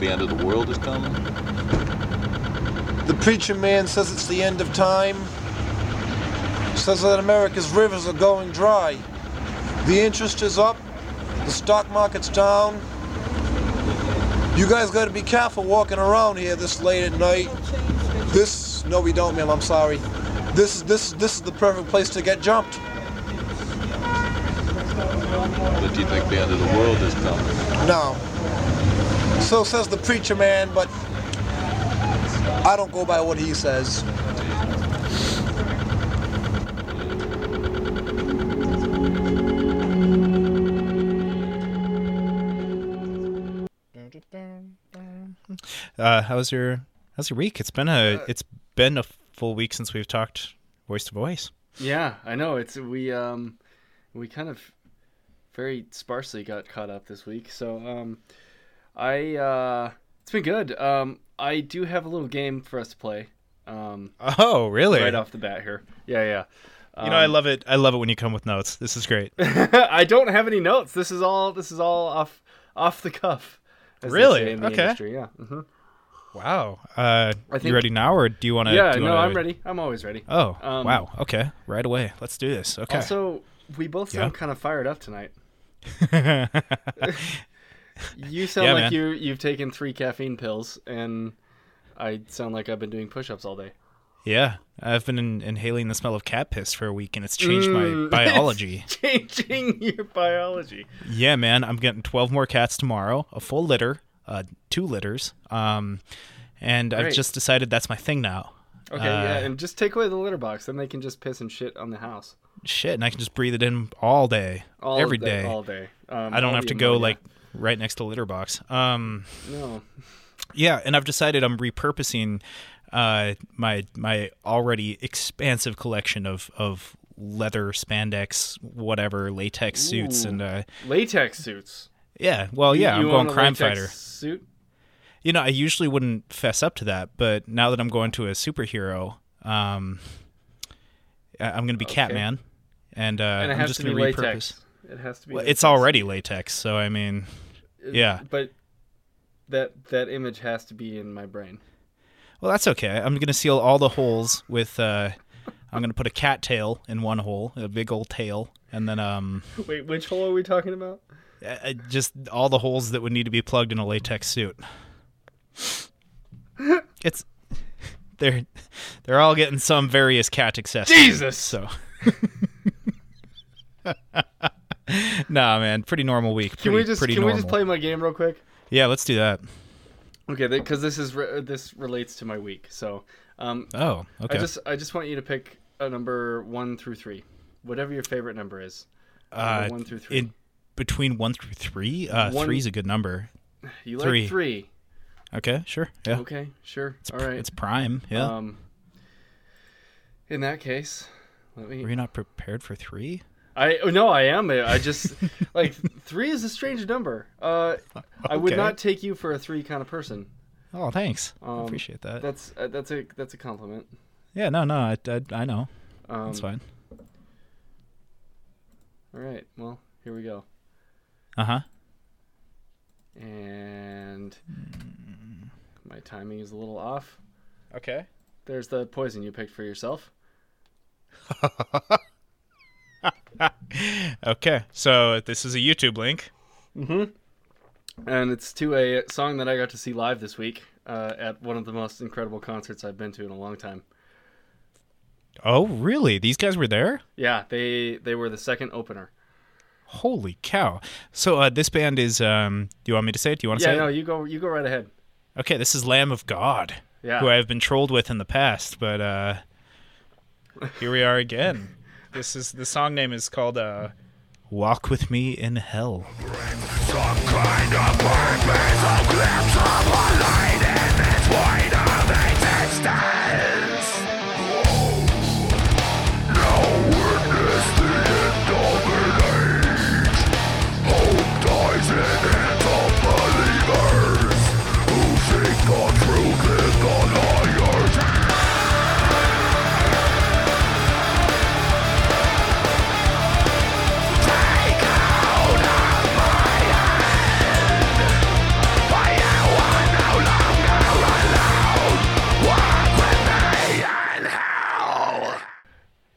the end of the world is coming? The preacher man says it's the end of time. Says that America's rivers are going dry. The interest is up. The stock market's down. You guys gotta be careful walking around here this late at night. This, no, we don't, ma'am. I'm sorry. This is this this is the perfect place to get jumped. But do you think the end of the world is coming? No. So says the preacher man, but I don't go by what he says. Uh, how's your how's your week? It's been a it's been a full week since we've talked voice to voice. Yeah, I know. It's we um we kind of very sparsely got caught up this week. So um I uh it's been good. Um I do have a little game for us to play. Um Oh, really? right off the bat here. Yeah, yeah. You know, I Um, love it. I love it when you come with notes. This is great. I don't have any notes. This is all this is all off off the cuff. Really? say in the Okay. industry, Yeah. hmm Wow. Uh, I you ready now, or do you want to? Yeah. No. I'm ready. I'm always ready. Oh, Um, wow. Okay, right away. Let's do this. Okay. Also, we both Yeah. sound kind of fired up tonight. You sound Yeah, like man. you you've taken three caffeine pills, and I sound like I've been doing push-ups all day. yeah, I've been in- inhaling the smell of cat piss for a week, and it's changed Mm. my biology. Changing your biology. yeah, man. I'm getting 12 more cats tomorrow. A full litter, uh, two litters. Um, and I've just decided that's my thing now. Okay, yeah, Uh, and just take away the litter box, then they can just piss and shit on the house Shit, and I can just breathe it in all day, all every day, day. all day. Um, I don't have to go like right next to litter box. Um, no. yeah, and I've decided I'm repurposing uh, my my already expansive collection of of leather, spandex, whatever, latex suits, Ooh. and uh, Latex suits. yeah. Well, yeah, you I'm going crime latex fighter. Suit. You know, I usually wouldn't fess up to that, but now that I'm going to a superhero, um, I- I'm going to be Okay. Catman, and, uh, and I'm just going to repurpose. latex. It has to be. Well, latex. it's already latex, so I mean, yeah. But that that image has to be in my brain. well, that's okay. I'm going to seal all the holes with. Uh, I'm going to put a cat tail in one hole, a big old tail, and then um, Wait, which hole are we talking about? uh, just all the holes that would need to be plugged in a latex suit. It's they're they're all getting some various cat accessories. Jesus! So. nah, man, pretty normal week. Can we just pretty can normal. we just play my game real quick? Yeah, let's do that. Okay, because this is re- this relates to my week. So, um, Oh, okay. I just I just want you to pick a number one through three, whatever your favorite number is. uh, one through three. in between one through three. Uh, One- three's a good number. you like three. three? Okay, sure. Yeah, Okay, sure. it's, All right. it's prime. Yeah. Um, in that case, let me. Were you not prepared for three? I oh, no, I am. I just like three is a strange number. Uh, I would not take you for a three kind of person. Oh, thanks. I Um, appreciate that. That's uh, that's a that's a compliment. Yeah, no, no, I, I, I know. Um, That's fine. All right. Well, here we go. Uh huh. And my timing is a little off. Okay. There's the poison you picked for yourself. Okay, so this is a YouTube link. And it's to a song that I got to see live this week uh, at one of the most incredible concerts I've been to in a long time. Oh, really? These guys were there? Yeah, they they were the second opener. Holy cow! So uh, this band is. Um, do you want me to say it? Do you want to Yeah, say no, it? you go you go right ahead. Okay, this is Lamb of God, Yeah. who I've been trolled with in the past, but uh, here we are again. This is the song name is called uh, "Walk with Me in Hell."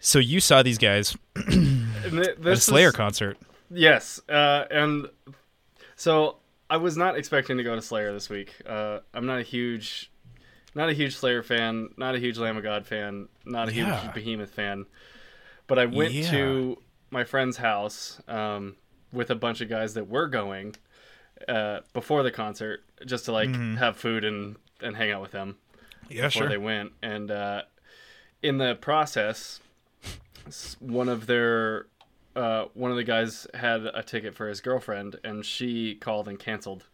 So you saw these guys at a Slayer is- concert. Yes, uh, and so I was not expecting to go to Slayer this week. Uh, I'm not a huge, not a huge Slayer fan, not a huge Lamb of God fan, not a Yeah. huge Behemoth fan. But I went Yeah. to my friend's house um, with a bunch of guys that were going uh, before the concert, just to like have food and and hang out with them Yeah, before sure. they went. And uh, in the process, one of their uh, one of the guys had a ticket for his girlfriend, and she called and canceled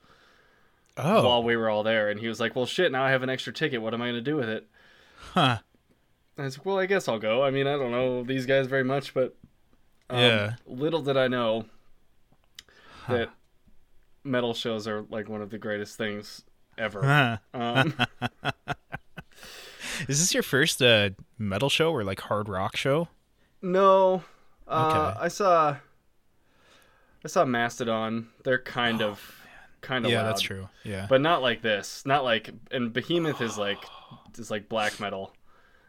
oh, while we were all there. And he was like, "Well, shit! Now I have an extra ticket. What am I going to do with it?" huh? And I was like, "Well, I guess I'll go. I mean, I don't know these guys very much, but um, Yeah. Little did I know that metal shows are like one of the greatest things ever. Huh. Um, Is this your first uh, metal show or like hard rock show? No. Uh, Okay. I saw I saw Mastodon. They're kind of kind of Oh, yeah, loud. that's true. Yeah. But not like this. Not like and Behemoth is like is like black metal.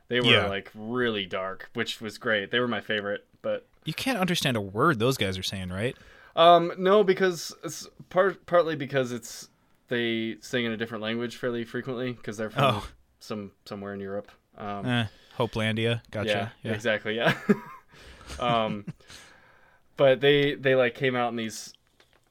They were Yeah. like really dark, which was great. They were my favorite, but you can't understand a word those guys are saying, right? um no because it's part partly because it's they sing in a different language fairly frequently because they're from Oh. some somewhere in Europe. Um Eh, Hopelandia. Gotcha. Yeah, exactly. Yeah. um, but they they like came out in these.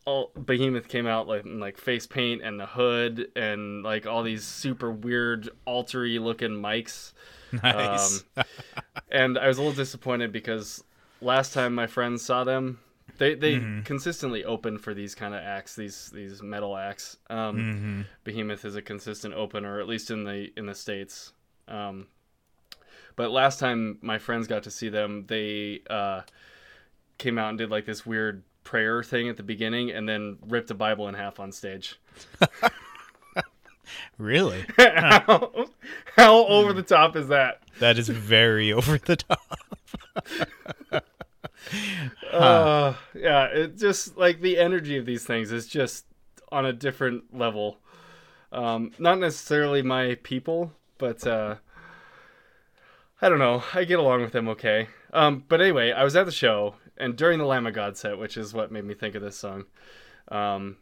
All Behemoth came out like in like face paint and the hood and like all these super weird altery looking mics. Nice. Um, and I was a little disappointed because last time my friends saw them, they they Mm-hmm. consistently open for these kind of acts, these these metal acts. Um, hmm Behemoth is a consistent opener, at least in the in the states. Um, but last time my friends got to see them, they uh, came out and did like this weird prayer thing at the beginning, and then ripped a Bible in half on stage. Really? how, how over the top is that? That is very over the top. Uh, yeah, it just like the energy of these things is just on a different level. Um, not necessarily my people, but uh, I don't know. I get along with them okay. Um, but anyway, I was at the show, and during the Lamb of God set, which is what made me think of this song, um,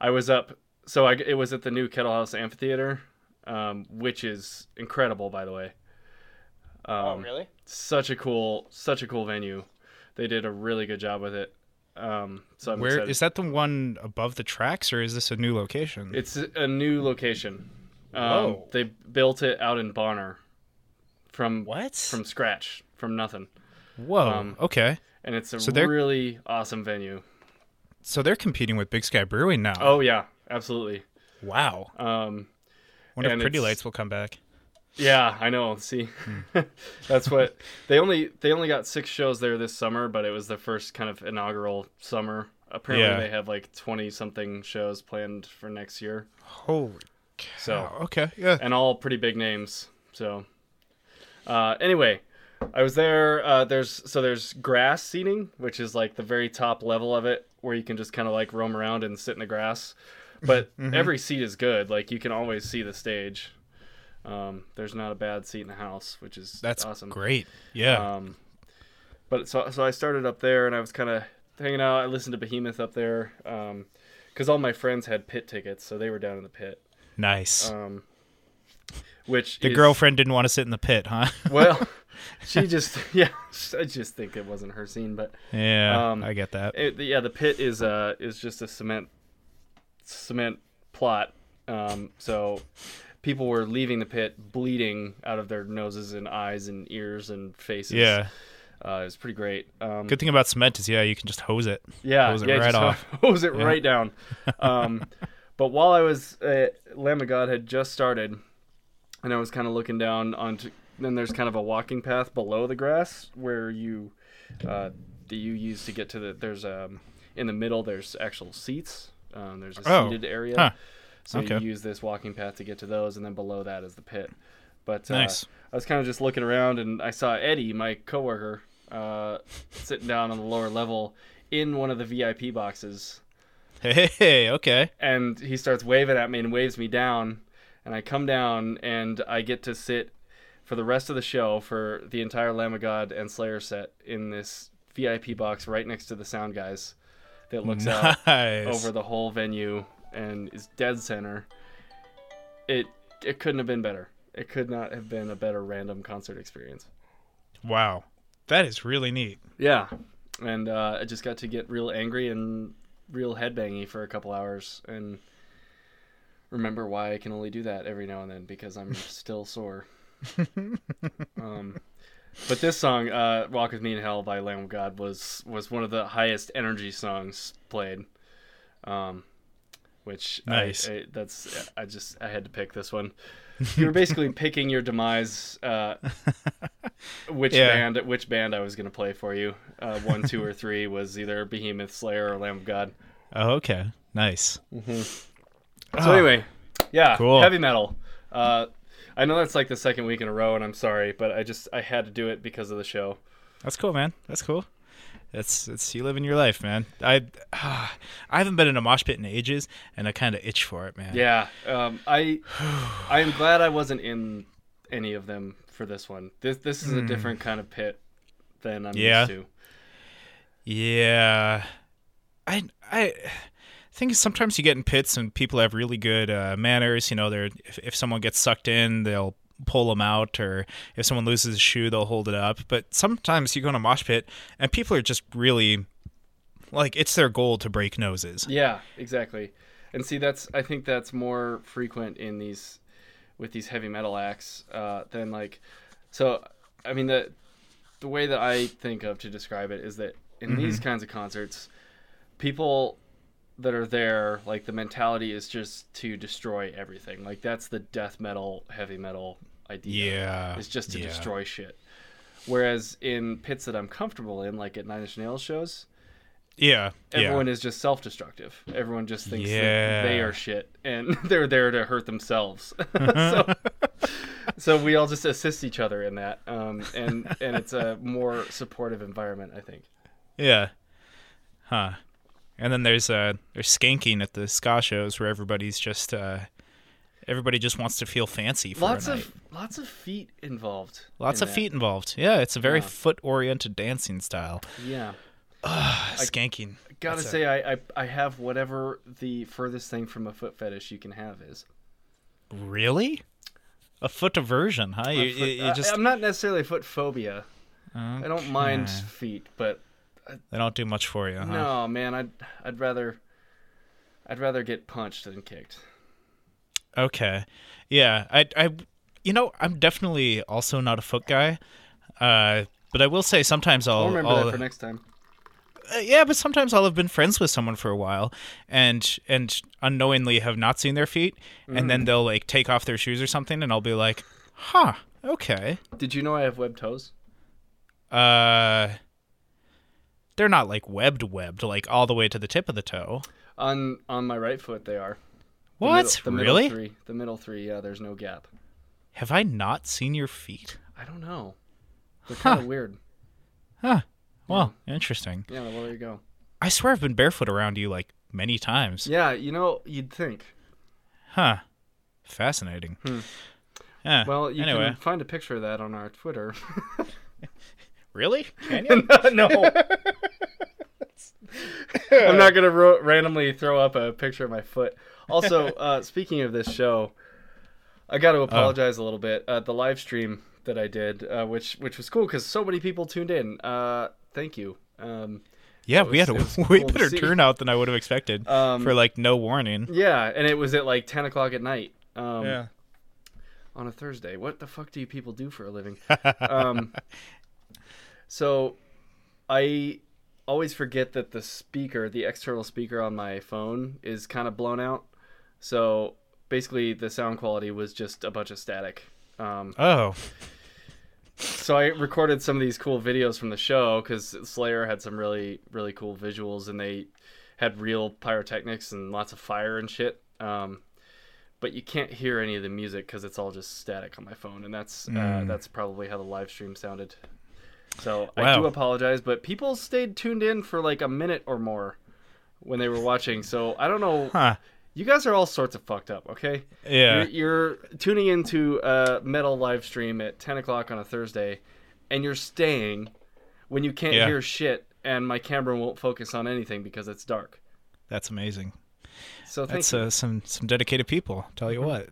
I was up. So I, it was at the new Kettle House Amphitheater, um, which is incredible, by the way. Um, really? such a cool such a cool venue they did a really good job with it um so I'm Where excited. is that the one above the tracks, or is this a new location? it's a new location um Whoa. they built it out in bonner from what? from scratch from nothing Whoa. um, okay. and it's a So really awesome venue So they're competing with Big Sky Brewing now. oh yeah absolutely wow. um Wonder if Pretty Lights will come back. Yeah, I know. See, Hmm. that's what they only they only got six shows there this summer, but it was the first kind of inaugural summer. Apparently, Yeah. they have like twenty something shows planned for next year. Holy cow! So. Okay. Yeah. and all pretty big names. So, uh, anyway, I was there. Uh, there's so there's grass seating, which is like the very top level of it, where you can just kind of like roam around and sit in the grass. But Mm-hmm. every seat is good. Like you can always see the stage. Um, there's not a bad seat in the house, which is That's awesome. great. Yeah. Um, but so so I started up there and I was kind of hanging out. I listened to Behemoth up there because all my friends had pit tickets, so they were down in the pit. nice. Um, which the is- girlfriend didn't want to sit in the pit, huh? well, she just yeah, I just think it wasn't her scene, but yeah. Um, I get that. it, yeah, the pit is uh is just a cement cement plot. Um, so people were leaving the pit bleeding out of their noses and eyes and ears and faces. yeah. uh, it was pretty great. Um, Good thing about cement is, yeah, you can just hose it. Yeah, Hose it yeah, right off. Hose it Yeah. right down. Um, but while I was, uh, Lamb of God had just started, and I was kind of looking down onto. Then there's kind of a walking path below the grass where you, uh, that you use to get to the. There's um, in the middle. There's actual seats. Um, there's a Oh, seated area. huh. So Okay. you use this walking path to get to those, and then below that is the pit. But uh, Nice. I was kind of just looking around, and I saw Eddie, my coworker, uh, sitting down on the lower level in one of the VIP boxes, Hey, okay. and he starts waving at me and waves me down, and I come down and I get to sit for the rest of the show for the entire Lamb of God and Slayer set in this VIP box right next to the sound guys that looks out over the whole venue and is dead center. It it couldn't have been better. It could not have been a better random concert experience. Wow, that is really neat. Yeah, and uh, I just got to get real angry and real headbangy for a couple hours and remember why I can only do that every now and then because I'm still sore. um, but this song, uh, "Walk with Me in Hell" by Lamb of God, was was one of the highest energy songs played. Um, which Nice. I, that's I just I had to pick this one. You were basically picking your demise. Uh, which Yeah. band? Which band I was gonna play for you? Uh, one, two, or three was either Behemoth, Slayer, or Lamb of God. Oh, okay, nice. So anyway, yeah, Cool. heavy metal. Uh, I know that's like the second week in a row, and I'm sorry, but I just I had to do it because of the show. That's cool, man. That's cool. It's it's you living your life, man. I I haven't been in a mosh pit in ages, and I kind of itch for it, man. Yeah, um, I I am glad I wasn't in any of them for this one. This this is a different kind of pit than I'm Hmm. Yeah. used to. Yeah, I I think sometimes you get in pits and people have really good uh, manners. You know, they're if, if someone gets sucked in, they'll pull them out, or if someone loses a shoe, they'll hold it up. But sometimes you go in a mosh pit and people are just really like it's their goal to break noses. Yeah, exactly. And see, that's I think that's more frequent in these with these heavy metal acts uh, than like. So, I mean the the way that I think of to describe it is that in these kinds of concerts, people that are there, like the mentality is just to destroy everything. Like that's the death metal, heavy metal idea. Yeah, It's just to yeah. destroy shit. Whereas in pits that I'm comfortable in, like at Nine Inch Nails shows, Yeah, everyone yeah. is just self-destructive. Everyone just thinks Yeah. that they are shit and they're there to hurt themselves. so, so we all just assist each other in that, um, and and it's a more supportive environment, I think. Yeah. Huh. And then there's uh there's skanking at the ska shows where everybody's just uh everybody just wants to feel fancy for Lots a night. of lots of feet involved. Lots in of that. feet involved. Yeah, it's a very Yeah. foot oriented dancing style. Yeah, skanking. gotta That's say, I, I I have whatever the furthest thing from a foot fetish you can have is. Really? A foot aversion, huh? You, you, you I- just I'm not necessarily foot phobia. I don't mind feet, but they don't do much for you, huh? no, man, I'd I'd rather I'd rather get punched than kicked. Okay. Yeah, I I you know, I'm definitely also not a foot guy. Uh but I will say sometimes I'll, I'll remember I'll that for next time. Uh, yeah, but sometimes I'll have been friends with someone for a while, and and unknowingly have not seen their feet, and Mm. then they'll like take off their shoes or something, and I'll be like, "Huh, okay." Did you know I have webbed toes? Uh, they're not like webbed, webbed, like all the way to the tip of the toe. On on my right foot, they are. The What? middle- the middle really? three. The middle three. Yeah, there's no gap. Have I not seen your feet? I don't know. They're Huh. kind of weird. Huh. Well, interesting. Yeah. Well, there you go. I swear I've been barefoot around you like many times. Yeah. You know, you'd think. Huh. Fascinating. Yeah. Hmm. Well, you anyway, can find a picture of that on our Twitter. really? Can you? no. I'm not gonna ro- randomly throw up a picture of my foot. Also, uh, speaking of this show, I got to apologize a little bit. Uh, the live stream that I did, uh, which which was cool because so many people tuned in. Uh, thank you. Um, Yeah, It we had a was- it was way cool better turnout than I would have expected Um, for like no warning. yeah, and it was at like 10 o'clock at night. Um, yeah. on a Thursday. What the fuck do you people do for a living? So I always forget that the speaker, the external speaker on my phone, is kind of blown out. So basically, the sound quality was just a bunch of static. Um, Oh, so I recorded some of these cool videos from the show because Slayer had some really really cool visuals and they had real pyrotechnics and lots of fire and shit. Um, but you can't hear any of the music because it's all just static on my phone, and that's uh, Mm. that's probably how the live stream sounded. So I do apologize, but people stayed tuned in for like a minute or more when they were watching. So I don't know huh. You guys are all sorts of fucked up. Okay. Yeah. You're, you're tuning into a metal live stream at 10 o'clock on a Thursday, and you're staying when you can't Yeah. hear shit, and my camera won't focus on anything because it's dark. That's amazing. So thank That's you. uh, some some dedicated people. Tell you what.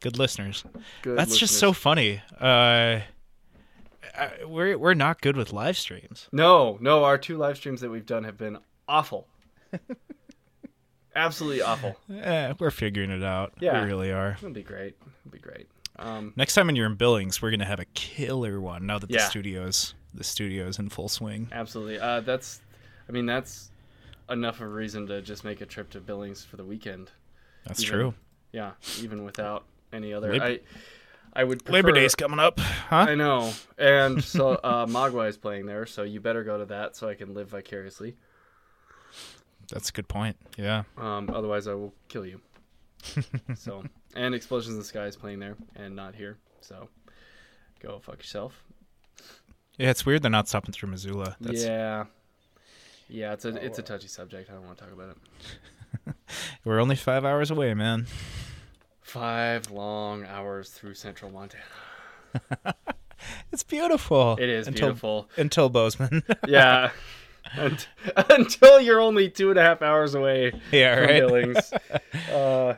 Good listeners. Good That's just so funny. Uh, I, we're we're not good with live streams. No, no, our two live streams that we've done have been awful. Absolutely awful. Eh, we're figuring it out. Yeah. We really are. It'll be great. It'll be great. Um, Next time when you're in Billings, we're gonna have a killer one. Now that the studios the studios in full swing. absolutely. Uh, that's, I mean, that's enough of a reason to just make a trip to Billings for the weekend. That's Even- true. Yeah, even without any other. I, I would prefer, Labor Day's coming up, huh? I know, and so uh, Mogwai is playing there, so you better go to that so I can live vicariously. That's a good point. Yeah. Um, otherwise, I will kill you. so, and Explosions in the Sky is playing there and not here. So, go fuck yourself. Yeah, it's weird they're not stopping through Missoula. That's, Yeah, yeah, it's a it's a touchy subject. I don't want to talk about it. We're only five hours away, man. Five long hours through Central Montana. It's beautiful. It is until, beautiful. Until Bozeman. Yeah. Unt- Until you're only two and a half hours away yeah, from right. Billings. Uh,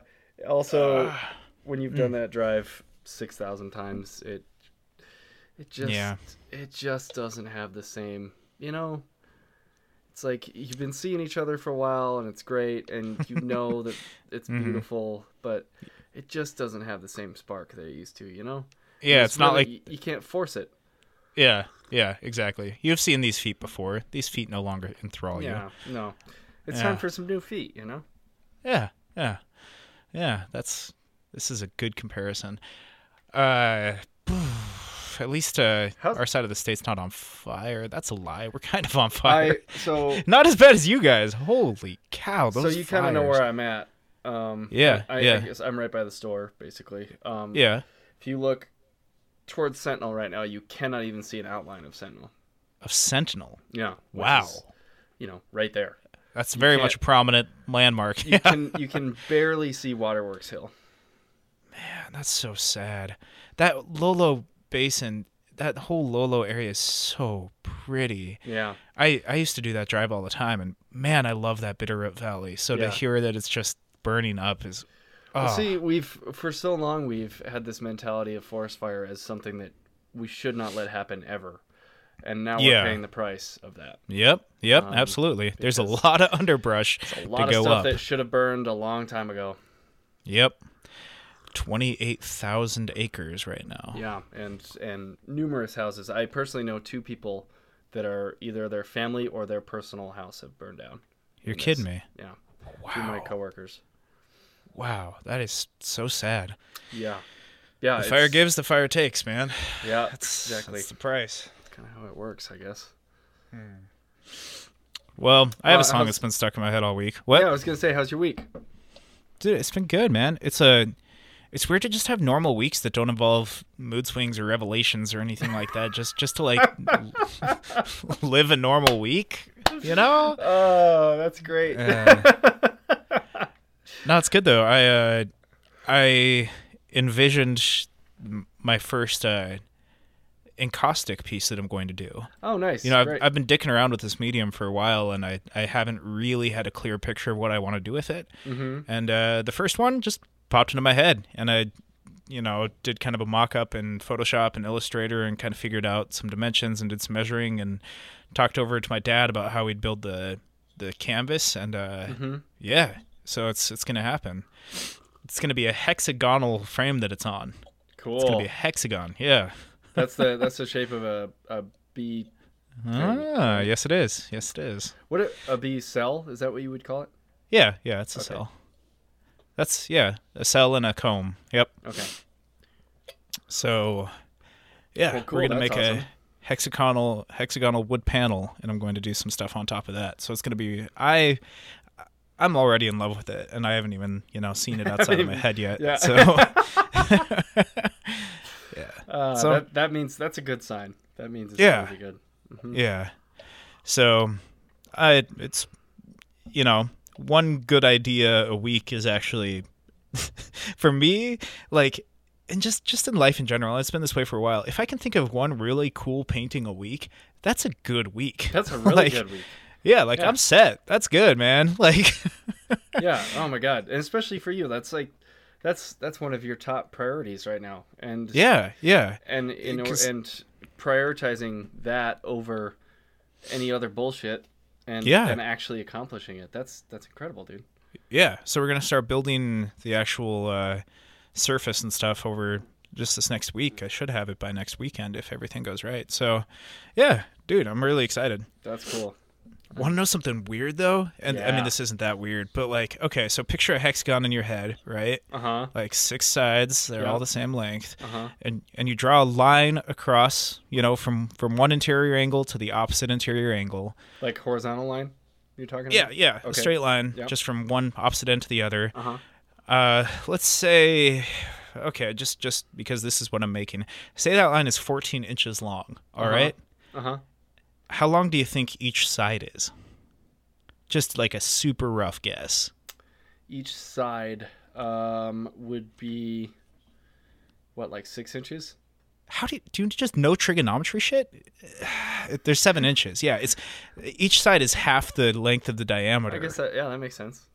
also, when you've done that drive six thousand times, it it just Yeah. it just doesn't have the same. You know, it's like you've been seeing each other for a while, and it's great, and you know that it's Mhm. beautiful, but it just doesn't have the same spark that it used to. You know? Yeah, it's, not really- like you, you can't force it. yeah, yeah, exactly. You've seen these feet before. These feet no longer enthrall you. Yeah, no. It's Yeah. time for some new feet. You know? Yeah, yeah, yeah. That's this is a good comparison. Uh, at least uh, our side of the state's not on fire. That's a lie. We're kind of on fire. I so Not as bad as you guys. Holy cow! Those so you kind of know where I'm at. Um, Yeah, I, I guess I'm right by the store, basically. Um, Yeah, If you look towards Sentinel right now, you cannot even see an outline of Sentinel. of Sentinel. Yeah. Wow, is, you know, right there. that's very much a prominent landmark. You can you can barely see Waterworks Hill. Man, that's so sad. That Lolo Basin, that whole Lolo area is so pretty. Yeah. I, I used to do that drive all the time, and man, I love that Bitterroot Valley. So Yeah. to hear that it's just burning up is, oh, Well, see, we've for so long we've had this mentality of forest fire as something that we should not let happen ever, and now Yeah. we're paying the price of that. yep, yep, Um, absolutely. There's a lot of underbrush A to lot of go stuff up. that should have burned a long time ago. Yep, twenty-eight thousand acres right now. Yeah, and and numerous houses. I personally know two people that are either their family or their personal house have burned down. You're in this. kidding me? Yeah, Wow. two of my coworkers. Wow, that is so sad. Yeah, yeah. The fire gives, the fire takes, man. Yeah, That's exactly. That's the price. That's kind of how it works, I guess. Well, I have Uh, a song that's been stuck in my head all week. What? Yeah, I was gonna say, how's your week? Dude, it's been good, man. It's a it's weird to just have normal weeks that don't involve mood swings or revelations or anything like that. Just just to like live a normal week, you know? Oh, that's great. Uh, no, it's good though. I uh I envisioned my first uh encaustic piece that I'm going to do. oh, nice. You know, I've. I've been dicking around with this medium for a while, and I, I haven't really had a clear picture of what I want to do with it. Mhm. And uh, the first one just popped into my head, and I, you know, did kind of a mock up in Photoshop and Illustrator, and kind of figured out some dimensions and did some measuring, and talked over to my dad about how we'd build the the canvas, and uh, Mhm. yeah, so it's it's gonna happen. It's gonna be a hexagonal frame that it's on. cool. It's gonna be a hexagon. Yeah. that's the that's the shape of a a bee. Ah, yes, it is. Yes, it is. What a, a bee cell? Is that what you would call it? Yeah, yeah, it's a Okay. cell. That's yeah, a cell and a comb. Yep. Okay. So, yeah, Well, cool, we're gonna that's make awesome. a hexagonal hexagonal wood panel, and I'm going to do some stuff on top of that. So it's gonna be I. I'm already in love with it, and I haven't even you know seen it outside of my head yet. yeah. So, yeah, Uh, So- that that means that's a good sign. That means it's Yeah. really good. yeah. So, I it's you know one good idea a week is actually for me like and just just in life in general it's been this way for a while if i can think of one really cool painting a week that's a good week That's a really Like, good week. Yeah like Yeah. i'm set that's good man like Yeah. Oh my god. And especially for you, that's like that's that's one of your top priorities right now. And yeah yeah and in or, 'Cause- and prioritizing that over any other bullshit and Yeah. and actually accomplishing it. That's that's incredible, dude. yeah so we're gonna start building the actual uh surface and stuff over just this next week i should have it by next weekend if everything goes right so yeah dude i'm really excited That's cool. Want to know something weird though? And I mean, this isn't that weird, but like, okay, so picture a hexagon in your head, right? Uh huh. Like six sides, they're Yeah. all the same length, Uh huh. and and you draw a line across, you know, from from one interior angle to the opposite interior angle. Like horizontal line. You're talking Yeah, about? yeah, yeah. a straight line, Yep. just from one opposite end to the other. Uh huh. Uh, let's say, okay, just just because this is what I'm making. Say that line is 14 inches long. All Uh-huh. right. Uh huh. How long do you think each side is? Just like a super rough guess. Each side um would be what like six inches. how do you do you just know trigonometry shit? There's seven inches. Yeah, it's each side is half the length of the diameter. I guess that yeah, that makes sense.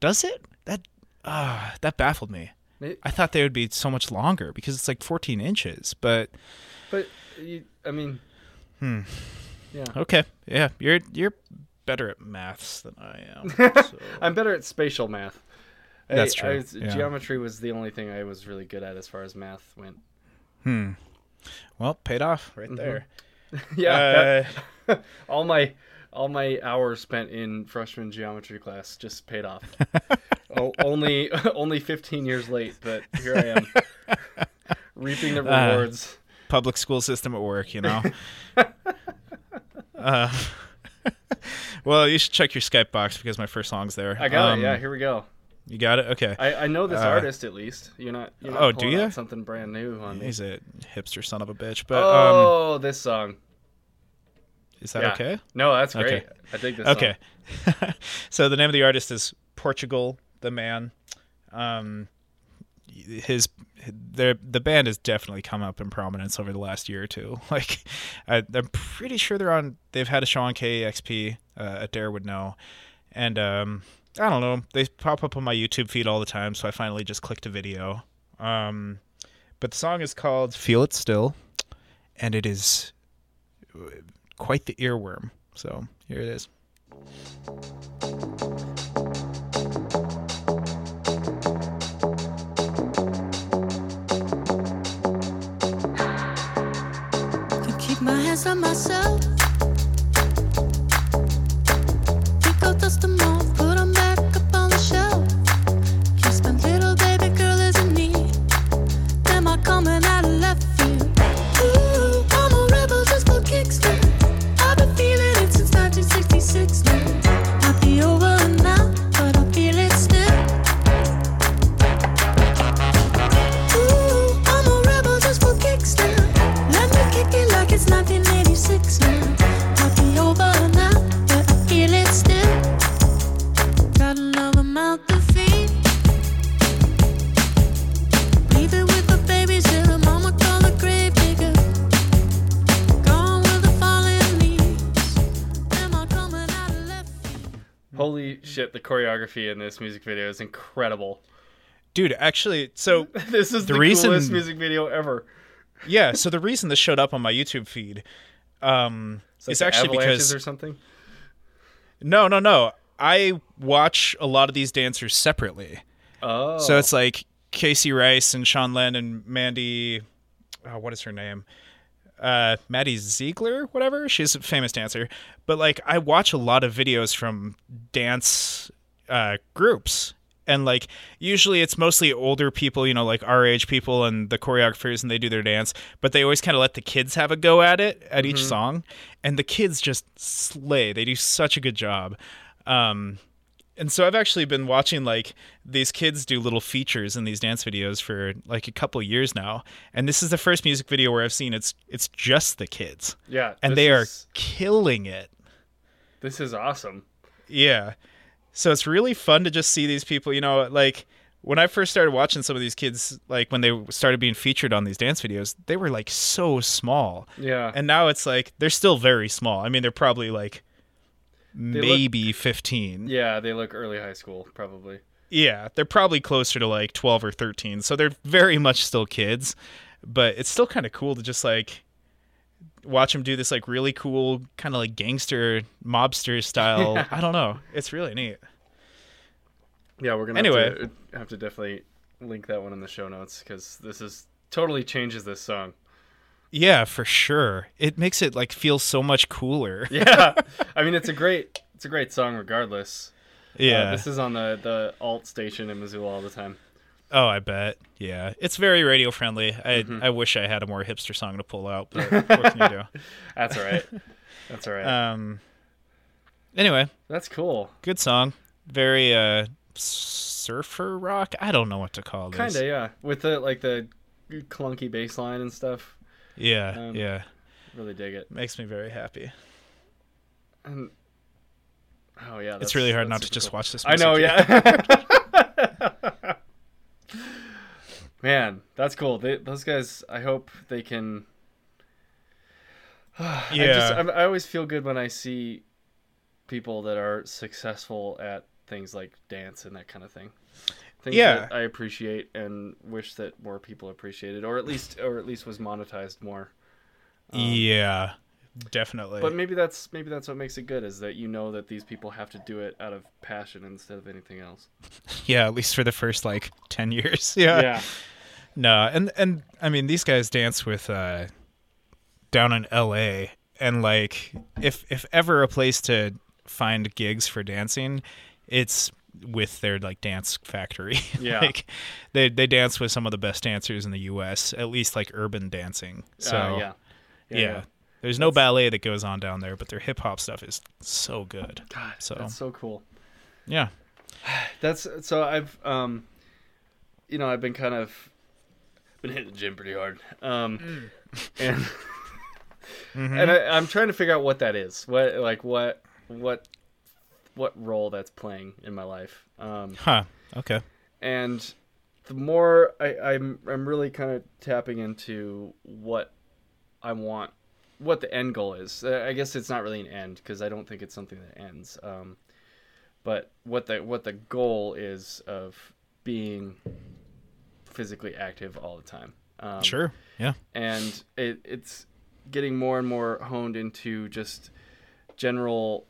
Does it? That ah, that baffled me. I thought they would be so much longer because it's like 14 inches. But But you, I mean, Hmm. Yeah. okay, yeah, you're you're better at maths than I am. So. I'm better at spatial math. That's I true, was- yeah. Geometry was the only thing I was really good at as far as math went. hmm. Well, paid off Mm-hmm. right there. yeah. Uh, that- all my all my hours spent in freshman geometry class just paid off. oh, only only 15 years late, but here I am, reaping the Uh, rewards. public school system at work, you know. Uh, well, you should check your Skype box because my first song's there. I got Um, it. Yeah, here we go. You got it? Okay. I, I know this uh, artist at least. You're not. You're not oh, do you? Something brand new on me. He's a hipster son of a bitch. But um, oh, this song. is that yeah. okay? No, that's great. Okay. I dig this. Okay. so the name of the artist is Portugal the Man. Um, his the the band has definitely come up in prominence over the last year or two. Like, I, I'm pretty sure they're on. They've had a show on KEXP. Uh, Adair would know, and um, I don't know. They pop up on my YouTube feed all the time, so I finally just clicked a video. Um, but the song is called "Feel It Still," and it is quite the earworm. So here it is. My hands on myself. Holy shit! The choreography in this music video is incredible. Dude, actually, so This is The the, reason- coolest music video ever. yeah, so the reason this showed up on my YouTube feed um It's like actually because or something. no, no, no. I watch a lot of these dancers separately. Oh, So it's like Kaycee Rice and Sean Lew and Mandy oh, what is her name? Uh Maddie Ziegler, whatever. She's a famous dancer. But like I watch a lot of videos from dance uh groups. And like usually it's mostly older people you know like our age people and the choreographers and they do their dance. But they always kind of let the kids have a go at it at each song. And the kids just slay. They do such a good job. Um and so i've actually been watching like these kids do little features in these dance videos for like a couple years now and this is the first music video where i've seen it's it's just the kids yeah, and they are killing it This is awesome. yeah. So it's really fun to just see these people, you know, like when I first started watching some of these kids, like when they started being featured on these dance videos, they were like so small. Yeah. And now it's like they're still very small. I mean, they're probably like look- maybe 15. yeah, they look early high school probably. Yeah, they're probably closer to like 12 or 13. So they're very much still kids, but it's still kind of cool to just like watch them do this like really cool kind of like gangster mobster style. I don't know. It's really neat. Yeah, we're gonna Anyway. have to, uh, have to definitely link that one in the show notes because this is totally changes this song. Yeah, for sure. It makes it like feel so much cooler. Yeah, I mean it's a great it's a great song regardless. Uh, Yeah. this is on the the alt station in Missoula all the time. oh, I bet. Yeah. It's very radio friendly. I Mm-hmm. I wish I had a more hipster song to pull out, but what can you do? That's all right. That's all right. Um Anyway, That's cool. good song. Very uh surfer rock. I don't know what to call this. Kinda, yeah. With the like the clunky bass line and stuff. Yeah, Um, yeah. Really dig it. Makes me very happy. And oh yeah, it's really hard not to just cool. watch this. I know, yeah. Man, that's cool. They, those guys, I hope they can. I just, Yeah. I always feel good when I see people that are successful at things like dance and that kind of thing. Things Yeah. that I appreciate and wish that more people appreciated, or at least, or at least was monetized more. yeah, definitely. But maybe that's maybe that's what makes it good is that you know that these people have to do it out of passion instead of anything else. yeah, at least for the first like ten years. Yeah. Yeah. No, and and I mean these guys dance with uh down in L.A. and like if if ever a place to find gigs for dancing, it's with their like dance factory. Yeah. like they they dance with some of the best dancers in the U.S. At least like urban dancing. So Uh, yeah. yeah. There's no ballet that goes on down there, but their hip hop stuff is so good. God, So- that's so cool. Yeah. That's so I've um, you know, I've been kind of been hitting the gym pretty hard. Um, and and I, I'm trying to figure out what that is. What like what what what role that's playing in my life. Um, Huh. Okay. and the more I, I'm I'm really kind of tapping into what I want, what the end goal is. Uh, I guess it's not really an end because I don't think it's something that ends. Um, but what the what the goal is of being physically active all the time. Um, Sure. Yeah. and it, it's getting more and more honed into just general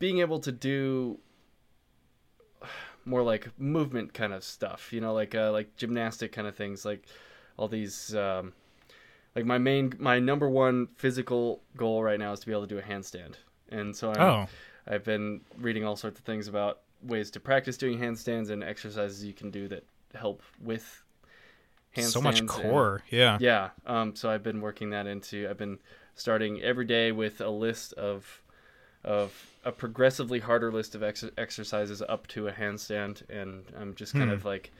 being able to do more like movement kind of stuff you know like uh, like gymnastic kind of things like all these um, like my main my number one physical goal right now is to be able to do a handstand and so I'm, Oh. i've been reading all sorts of things about ways to practice doing handstands and exercises you can do that help with handstands So much and- core. Yeah. yeah. Um, so I've been working that into. I've been starting every day with a list of of a progressively harder list of ex- exercises up to a handstand, and I'm just kind of like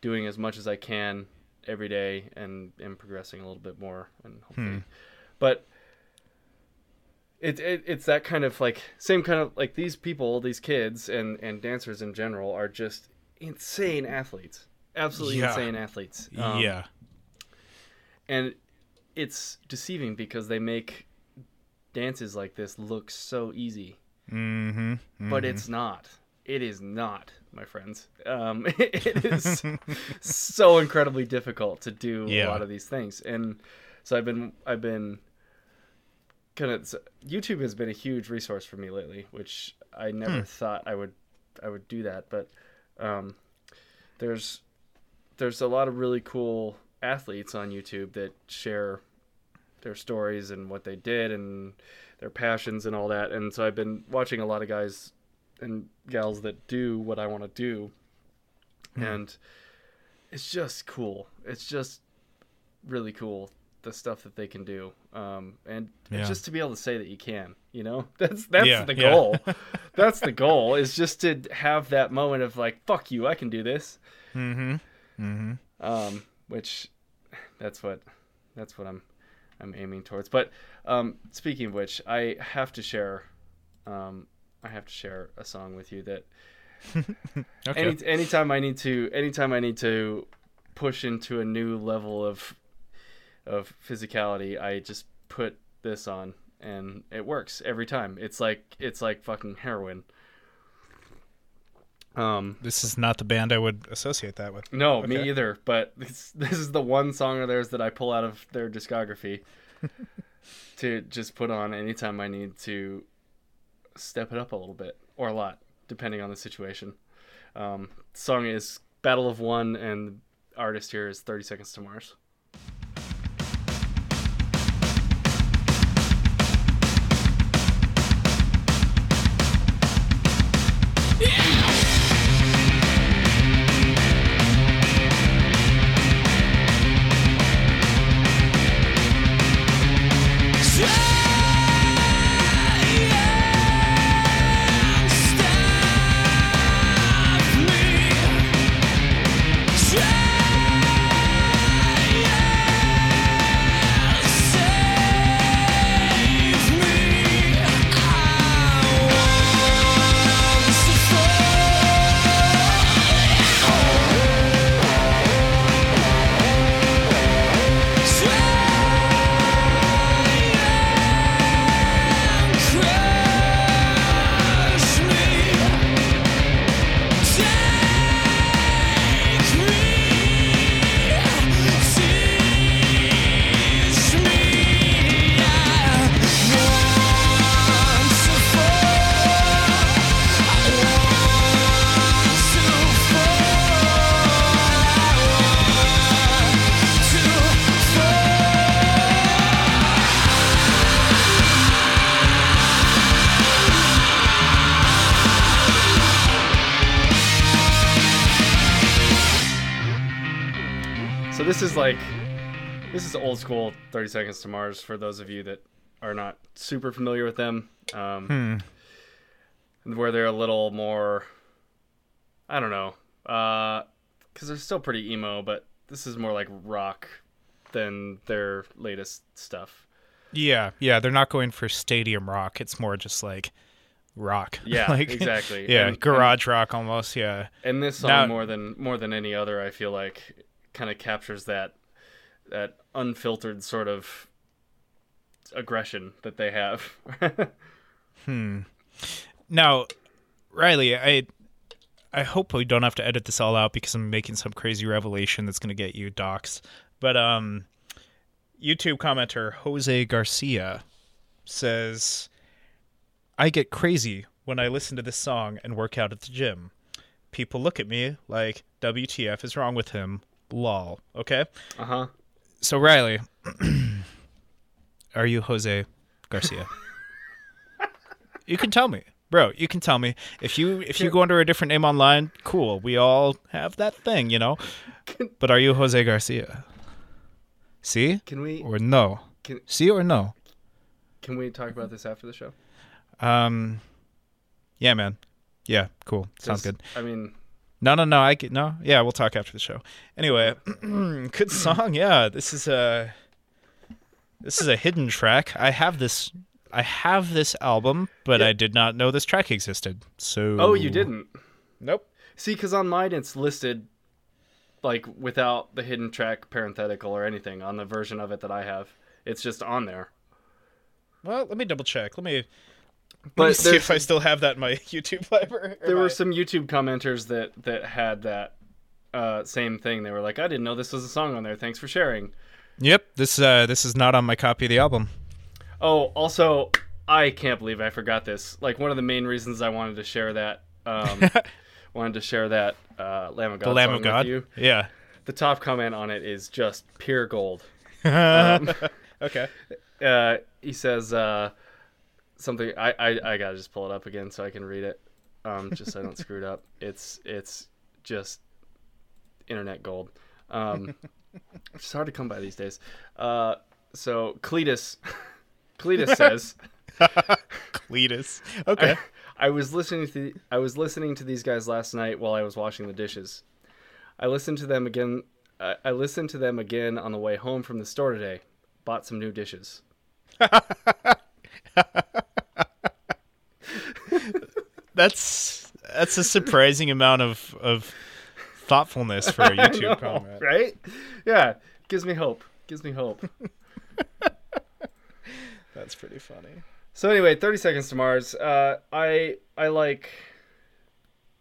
doing as much as I can every day, and and progressing a little bit more, and hopefully, but. It, it, it's that kind of like same kind of like these people these kids and and dancers in general are just insane athletes absolutely Yeah. insane athletes Um, yeah. and it's deceiving because they make dances like this look so easy. Mm-hmm. but it's not. It is not my friends. Um, it is so incredibly difficult to do a lot of these things. And so i've been i've been kind of youtube has been a huge resource for me lately which i never thought i would i would do that. But um, there's there's a lot of really cool athletes on youtube that share their stories and what they did and their passions and all that. And so I've been watching a lot of guys and gals that do what I want to do. And it's just cool. It's just really cool the stuff that they can do. Um, and Yeah. just to be able to say that you can, you know, that's, that's Yeah, the yeah. goal. that's the goal is just to have that moment of like, fuck you, I can do this. Mm-hmm. Mm-hmm. um, which that's what that's what I'm I'm aiming towards. But um, speaking of which, I have to share um, I have to share a song with you that Okay. any anytime I need to anytime I need to push into a new level of of physicality, I just put this on and it works every time. It's like it's like fucking heroin. Um this is not the band I would associate that with. no, me either, but this, this is the one song of theirs that I pull out of their discography to just put on anytime I need to step it up a little bit or a lot, depending on the situation. Um, song is Battle of One, and the artist here is 30 Seconds to Mars. This is old school 30 Seconds to Mars for those of you that are not super familiar with them. Um, Where they're a little more, I don't know, because they're still pretty emo, but this is more like rock than their latest stuff. Yeah, yeah, they're not going for stadium rock. It's more just like rock. Yeah, like, exactly. Yeah, And- garage rock almost. Yeah. And this song Now- more than more than any other, I feel like, kind of captures that that unfiltered sort of aggression that they have. Hmm. Now, Riley, I I hope we don't have to edit this all out because I'm making some crazy revelation that's going to get you doxxed. But um YouTube commenter Jose Garcia says I get crazy when I listen to this song and work out at the gym. People look at me like WTF is wrong with him. Lol. Okay? uh huh. So Riley, are you Jose Garcia? you can tell me, bro. You can tell me if you if you go under a different name online. Cool, we all have that thing, you know. But are you Jose Garcia? See Can we or no? Can- See or no? can we talk about this after the show? Um, yeah, man. Yeah, cool. Sounds good. I mean, No, no, no. I get no. Yeah, we'll talk after the show. Anyway, good song. Yeah, this is a this is a hidden track. I have this. I have this album, but Yeah. I did not know this track existed. So oh, you didn't. Nope. See, because on mine it's listed like without the hidden track parenthetical or anything on the version of it that I have. It's just on there. Well, let me double check. Let me. Let me But see if I still have that in my YouTube library. There my- were some YouTube commenters that that had that uh, same thing. They were like, "I didn't know this was a song on there. Thanks for sharing." Yep. This uh this is not on my copy of the album. Oh, also, I can't believe I forgot this. Like one of the main reasons I wanted to share that, um, wanted to share that uh, Lamb of God The Lamb song of God. with you. Yeah. The top comment on it is just pure gold. Okay. Uh, he says uh, something. I, I I gotta just pull it up again so I can read it, um, just so I don't screw it up. It's it's just internet gold. Um, it's hard to come by these days. Uh, so Cletus, Cletus says. Cletus. Okay. I was listening to the, I was listening to these guys last night while I was washing the dishes. I listened to them again. I I listened to them again on the way home from the store today. Bought some new dishes. That's that's a surprising amount of of thoughtfulness for a YouTube know, comment. right? Yeah, gives me hope. Gives me hope. That's pretty funny. So anyway, Thirty Seconds to Mars. Uh, I I like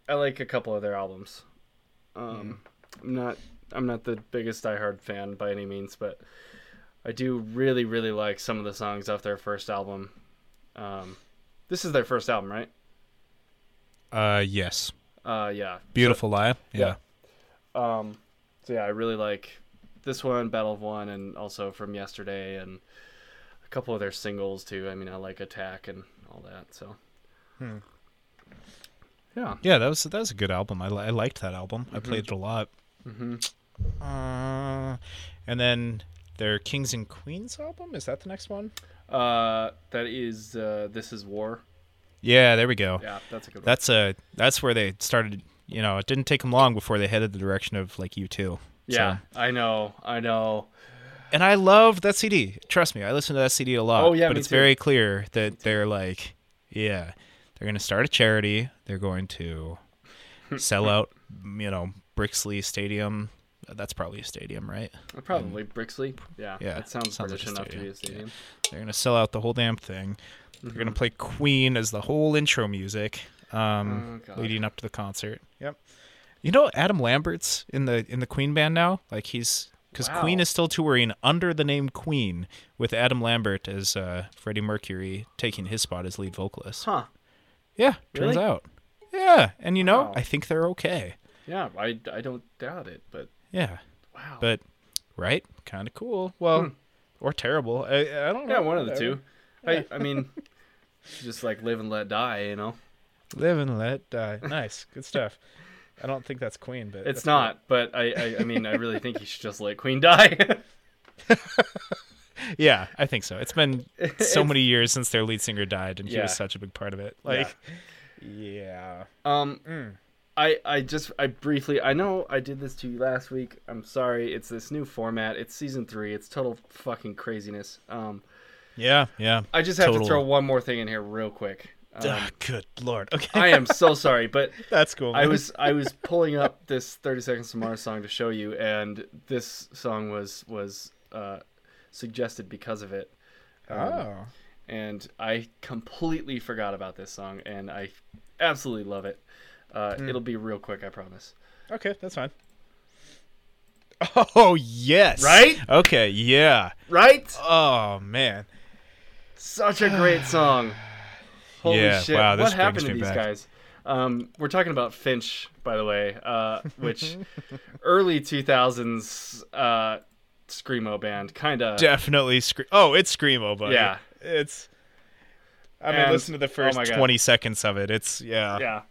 I like a couple of their albums. Um, I'm not I'm not the biggest Die Hard fan by any means, but I do really really like some of the songs off their first album. Um, this is their first album, right? Uh, yes. Uh, yeah. Beautiful lie. Yeah. Um, so yeah, I really like this one, Battle of One, and also from yesterday, and a couple of their singles too. I mean, I like Attack and all that. So, Hmm. yeah, Yeah, that was that was a good album. I, li- I liked that album. Mm-hmm. I played it a lot. Mm-hmm. Uh, and then their Kings and Queens album is that the next one? uh, that is uh, This Is War. Yeah, there we go. Yeah, that's a good one. That's a that's where they started. You know, it didn't take them long before they headed the direction of like U2. yeah, I know, I know. and I love that CD. Trust me, I listen to that CD a lot. Oh, yeah, but it's too. very clear that they're like, yeah, they're going to start a charity. They're going to sell out, you know, Brixley Stadium. That's probably a stadium, right? Uh, probably Brixley. Yeah, Yeah, that sounds, sounds like British a enough to be a stadium, stadium. They're going to sell out the whole damn thing. They're going to play Queen as the whole intro music, um, Oh, leading up to the concert. Yep. You know, Adam Lambert's in the in the Queen band now. Like he's because Wow. Queen is still touring under the name Queen with Adam Lambert as uh, Freddie Mercury taking his spot as lead vocalist. Huh? Yeah, turns out. Yeah, and you know, Wow. I think they're okay. Yeah, I, I don't doubt it, but Yeah, wow. but right, kind of cool. Well, Hmm. or terrible. I, I don't know. yeah, one of the two. I I mean, just like live and let die, you know. Live and let die. Nice, good stuff. I don't think that's Queen, but It's not, but I, I, I mean, I really think you should just let Queen die. Yeah, I think so. It's been so many years since their lead singer died, and he was such a big part of it. Like, yeah. um, Mm. I, I just, I briefly, I know I did this to you last week. I'm sorry. It's this new format. It's season three. It's total fucking craziness. Um, Yeah, yeah. I just have to throw one more thing in here real quick. Um, Ah, good lord. Okay, I am so sorry, but that's cool. I was I was pulling up this 30 Seconds to Mars song to show you, and this song was was uh, suggested because of it. Um, Oh, and I completely forgot about this song, and I absolutely love it. Uh, Hmm. It'll be real quick, I promise. okay, that's fine. Oh yes. Right? Okay. Yeah. Right? Oh man. Such a great song. Holy Yeah, shit! wow, what happened to these back. guys? Um, we're talking about Finch, by the way, uh, which early 2000s uh, screamo band, kind of. Definitely scream. Oh, it's screamo, buddy. Yeah. It's. I mean, And- listen to the oh first God. twenty seconds of it. It's yeah. Yeah.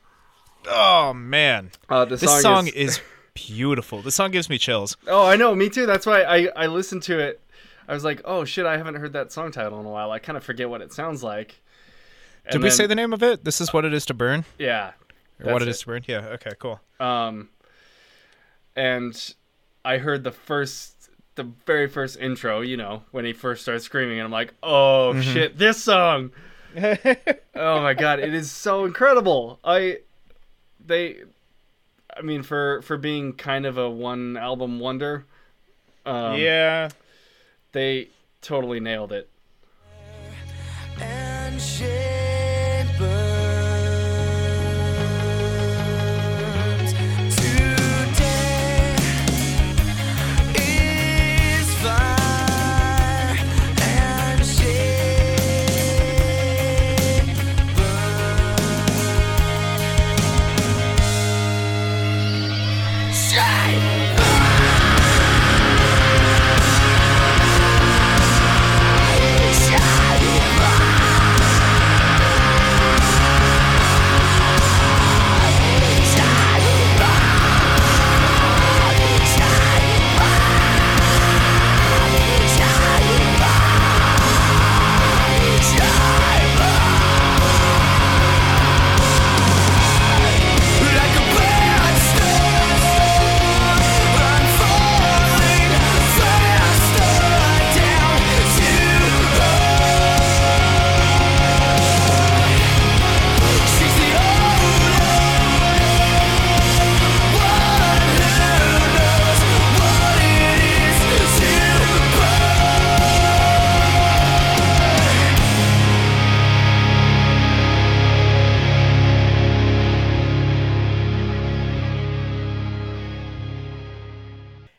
Oh man, Uh, the this song, song, is, is... beautiful. This song gives me chills. Oh, I know. Me too. That's why I I listened to it. I was like, oh shit, I haven't heard that song title in a while. I kind of forget what it sounds like. Did And we then- say the name of it? This is what it is to burn. Yeah. Or what that's it is to burn. Yeah. Okay. Cool. Um, and I heard the first, the very first intro. You know, when he first starts screaming, and I'm like, oh Mm-hmm. shit, this song. oh my god, it is so incredible. I, they, I mean, for for being kind of a one album wonder. Um, yeah. They totally nailed it.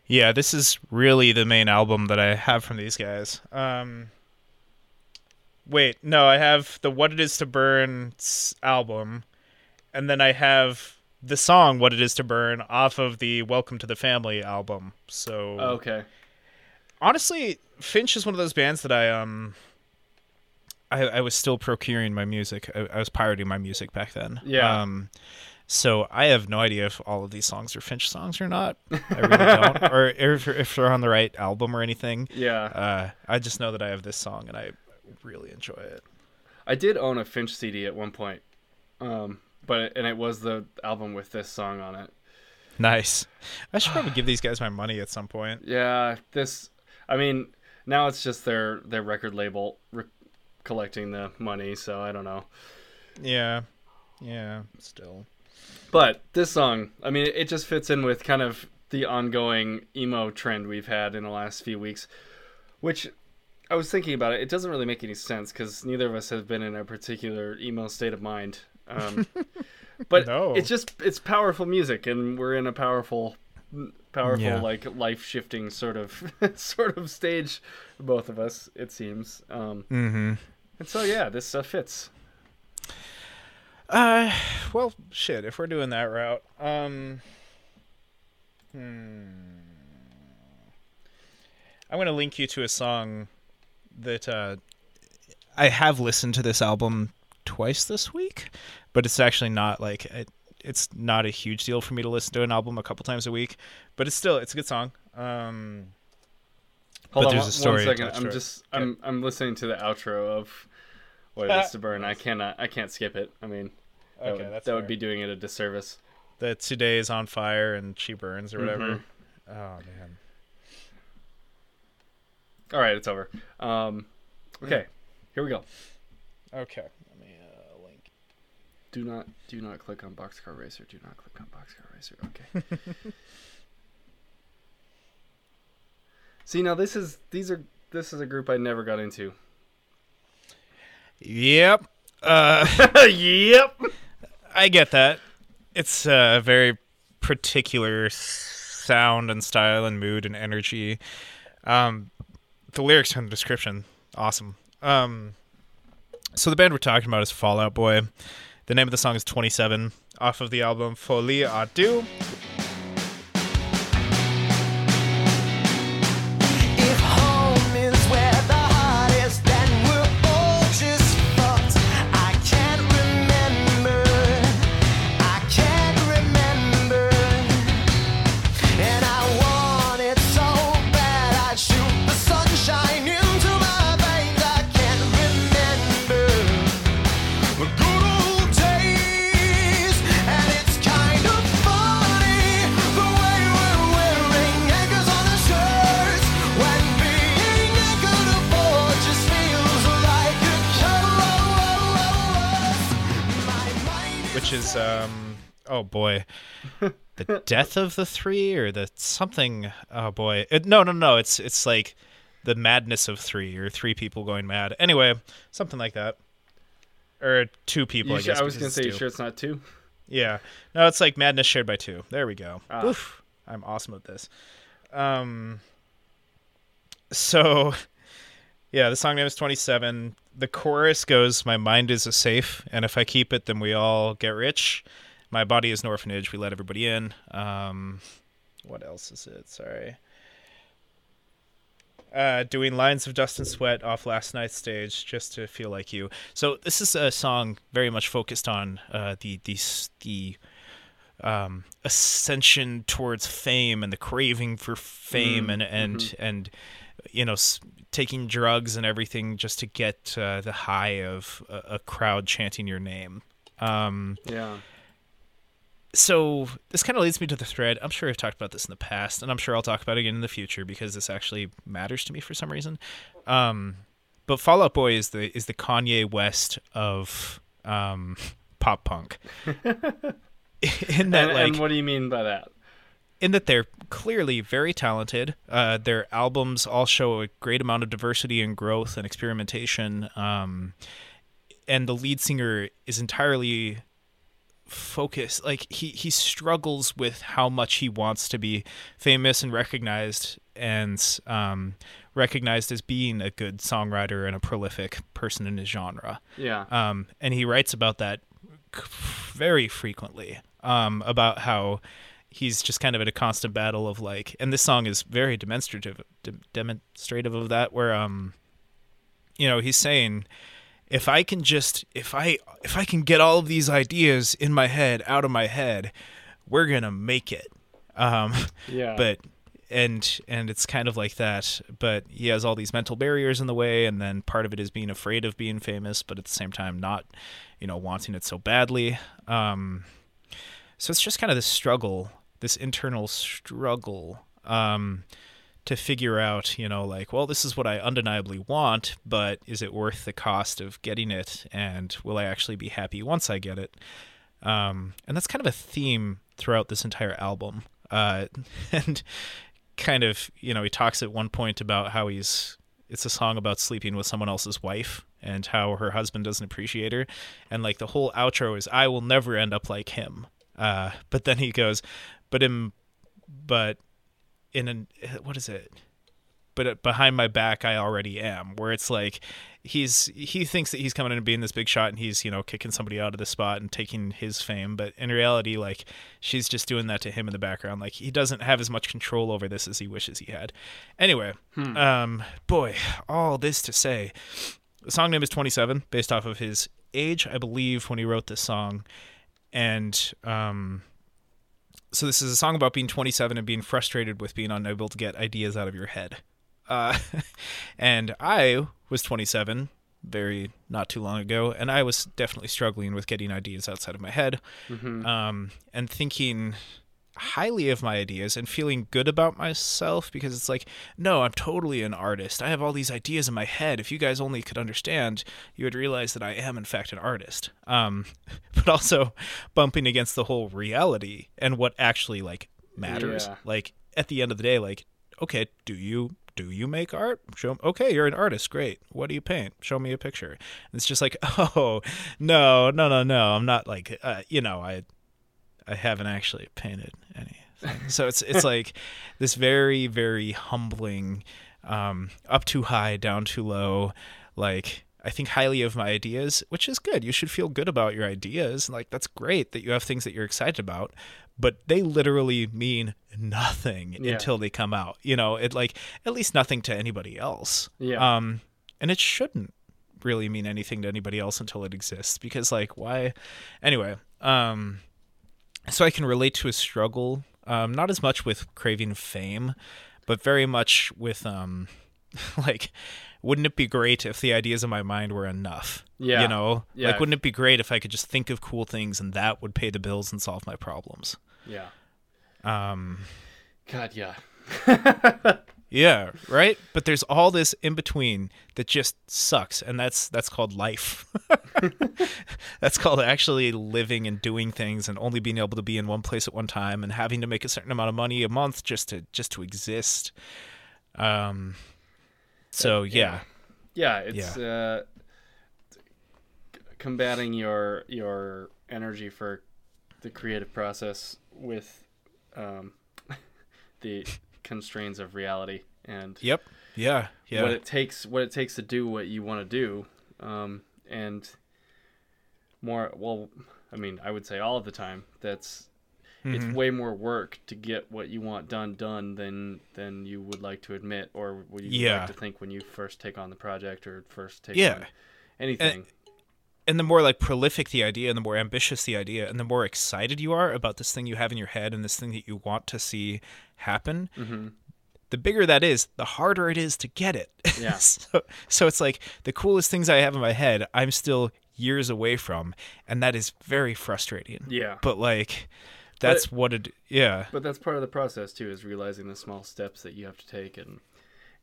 Yeah, this is really the main album that I have from these guys. Um, wait, no, I have the What It Is to Burn album, and then I have the song What It Is to Burn off of the Welcome to the Family album. So okay. honestly, Finch is one of those bands that I um I, I was still procuring my music. I, I was pirating my music back then. Yeah. Um so I have no idea if all of these songs are Finch songs or not. I really don't. or if, if they're on the right album or anything. Yeah. Uh I just know that I have this song and I really enjoy it. I did own a Finch CD at one point, um, but and it was the album with this song on it. Nice. I should probably give these guys my money at some point. Yeah, this. I mean, now it's just their their record label re- collecting the money, so I don't know. Yeah. Yeah, still. But this song, I mean, it just fits in with kind of the ongoing emo trend we've had in the last few weeks, which I was thinking about it. It doesn't really make any sense because neither of us have been in a particular emo state of mind. Um, but No. it's just it's powerful music, and we're in a powerful, powerful Yeah. like life shifting sort of sort of stage, both of us. It seems. Um, Mm-hmm. and so yeah, this stuff fits. Uh, well, shit. If we're doing that route, um, hmm, I'm gonna link you to a song that uh, I have listened to this album twice this week, but it's actually not like it, it's not a huge deal for me to listen to an album a couple times a week, but it's still it's a good song. Um, Hold But on there's a story one second. I'm just I'm I'm listening to the outro of what it is to burn. I cannot I can't skip it. I mean, that, Okay, would, that's that would be doing it a disservice. the today is on fire and she burns or whatever. Mhm. Oh man. All right, it's over. Um, okay, here we go. Okay. Let me uh, link. Do not do not click on Boxcar Racer. Do not click on Boxcar Racer. Okay. See now this is these are this is a group I never got into. Yep. Uh, yep. I get that. It's a very particular sound and style and mood and energy. Um, the lyrics and the description, awesome. Um, so the band we're talking about is Fall Out Boy. The name of the song is 27 off of the album Folie à Deux. Boy. The death of the three or the something? Oh boy. It, no no no. It's it's like the madness of three or three people going mad. Anyway something like that. Or two people You I guess I was gonna say, you sure it's not two? yeah. No it's like madness shared by two. There we go. Ah. Oof, i'm awesome at this. Um so yeah the song name is 27 the chorus goes my mind is a safe and if i keep it then we all get rich my body is an orphanage we let everybody in um what else is it sorry uh, doing lines of dust and sweat off last night's stage just to feel like you. So this is a song very much focused on uh, the the the um, ascension towards fame and the craving for fame and and and you know s- taking drugs and everything just to get uh, the high of a, a crowd chanting your name. Um, Yeah. So this kind of leads me to the thread. I'm sure I've talked about this in the past, and I'm sure I'll talk about it again in the future because this actually matters to me for some reason. Um, but Fall Out Boy is the is the Kanye West of um, pop punk. in that, And, like, and what do you mean by that? in that they're clearly very talented. Uh, their albums all show a great amount of diversity and growth and experimentation. Um, and the lead singer is entirely focus like he he struggles with how much he wants to be famous and recognized and um recognized as being a good songwriter and a prolific person in his genre Yeah. um, and he writes about that very frequently um, about how he's just kind of in a constant battle of like and this song is very demonstrative de- demonstrative of that where um you know he's saying if i can just if i if i can get all of these ideas in my head out of my head we're gonna make it. Um yeah. but and and it's kind of like that but he has all these mental barriers in the way and then part of it is being afraid of being famous but at the same time not you know wanting it so badly. Um so it's just kind of this struggle this internal struggle. Um to figure out you know like well this is what i undeniably want but is it worth the cost of getting it and will i actually be happy once i get it um, and that's kind of a theme throughout this entire album. Uh, and kind of, you know, he talks at one point about how he's it's a song about sleeping with someone else's wife and how her husband doesn't appreciate her, and like the whole outro is I will never end up like him. Uh, but then he goes, but in, but in an what is it? but uh, behind my back I already am. Where it's like he's he thinks that he's coming in and being this big shot and he's you know kicking somebody out of the spot and taking his fame, but in reality, like she's just doing that to him in the background. Like he doesn't have as much control over this as he wishes he had. Anyway, um, boy, all this to say, the song name is Twenty Seven, based off of his age, I believe, when he wrote this song, and um. So this is a song about being 27 and being frustrated with being unable to get ideas out of your head. Uh, and I was 27 very not too long ago, and I was definitely struggling with getting ideas outside of my head, um, and thinking highly of my ideas and feeling good about myself because it's like, no, I'm totally an artist. I have all these ideas in my head. If you guys only could understand, you would realize that I am in fact an artist. Um, but also bumping against the whole reality and what actually like matters. Yeah. Like at the end of the day, like, okay, do you do you make art? Show okay, you're an artist. Great. What do you paint? Show me a picture. And it's just like, oh no, no, no, no. I'm not like, uh, you know, I I haven't actually painted anything. So it's it's like this very very humbling, um, up too high, down too low. Like I think highly of my ideas, which is good. You should feel good about your ideas. Like that's great that you have things that you're excited about, but they literally mean nothing Yeah. until they come out. You know, it like at least nothing to anybody else. Yeah. Um, and it shouldn't really mean anything to anybody else until it exists because like why anyway um so i can relate to a struggle um not as much with craving fame but very much with um like wouldn't it be great if the ideas in my mind were enough Yeah. you know Yeah. like wouldn't it be great if i could just think of cool things and that would pay the bills and solve my problems yeah. um God, yeah. Yeah, right? But there's all this in between that just sucks and that's that's called life. that's called actually living and doing things and only being able to be in one place at one time and having to make a certain amount of money a month just to just to exist. Um so yeah. yeah it's uh combating your your energy for the creative process with um the constraints of reality and Yep. Yeah. Yeah. what it takes what it takes to do what you want to do um and more well i mean i would say all of the time that's it's Mm-hmm. way more work to get what you want done done than than you would like to admit or would you Yeah. like to think when you first take on the project or first take Yeah. on anything and the more like prolific the idea and the more ambitious the idea and the more excited you are about this thing you have in your head and this thing that you want to see happen the bigger that is the harder it is to get it Yeah. so, so it's like the coolest things i have in my head i'm still years away from and that is very frustrating Yeah. but like that's what it yeah but that's part of the process too is realizing the small steps that you have to take and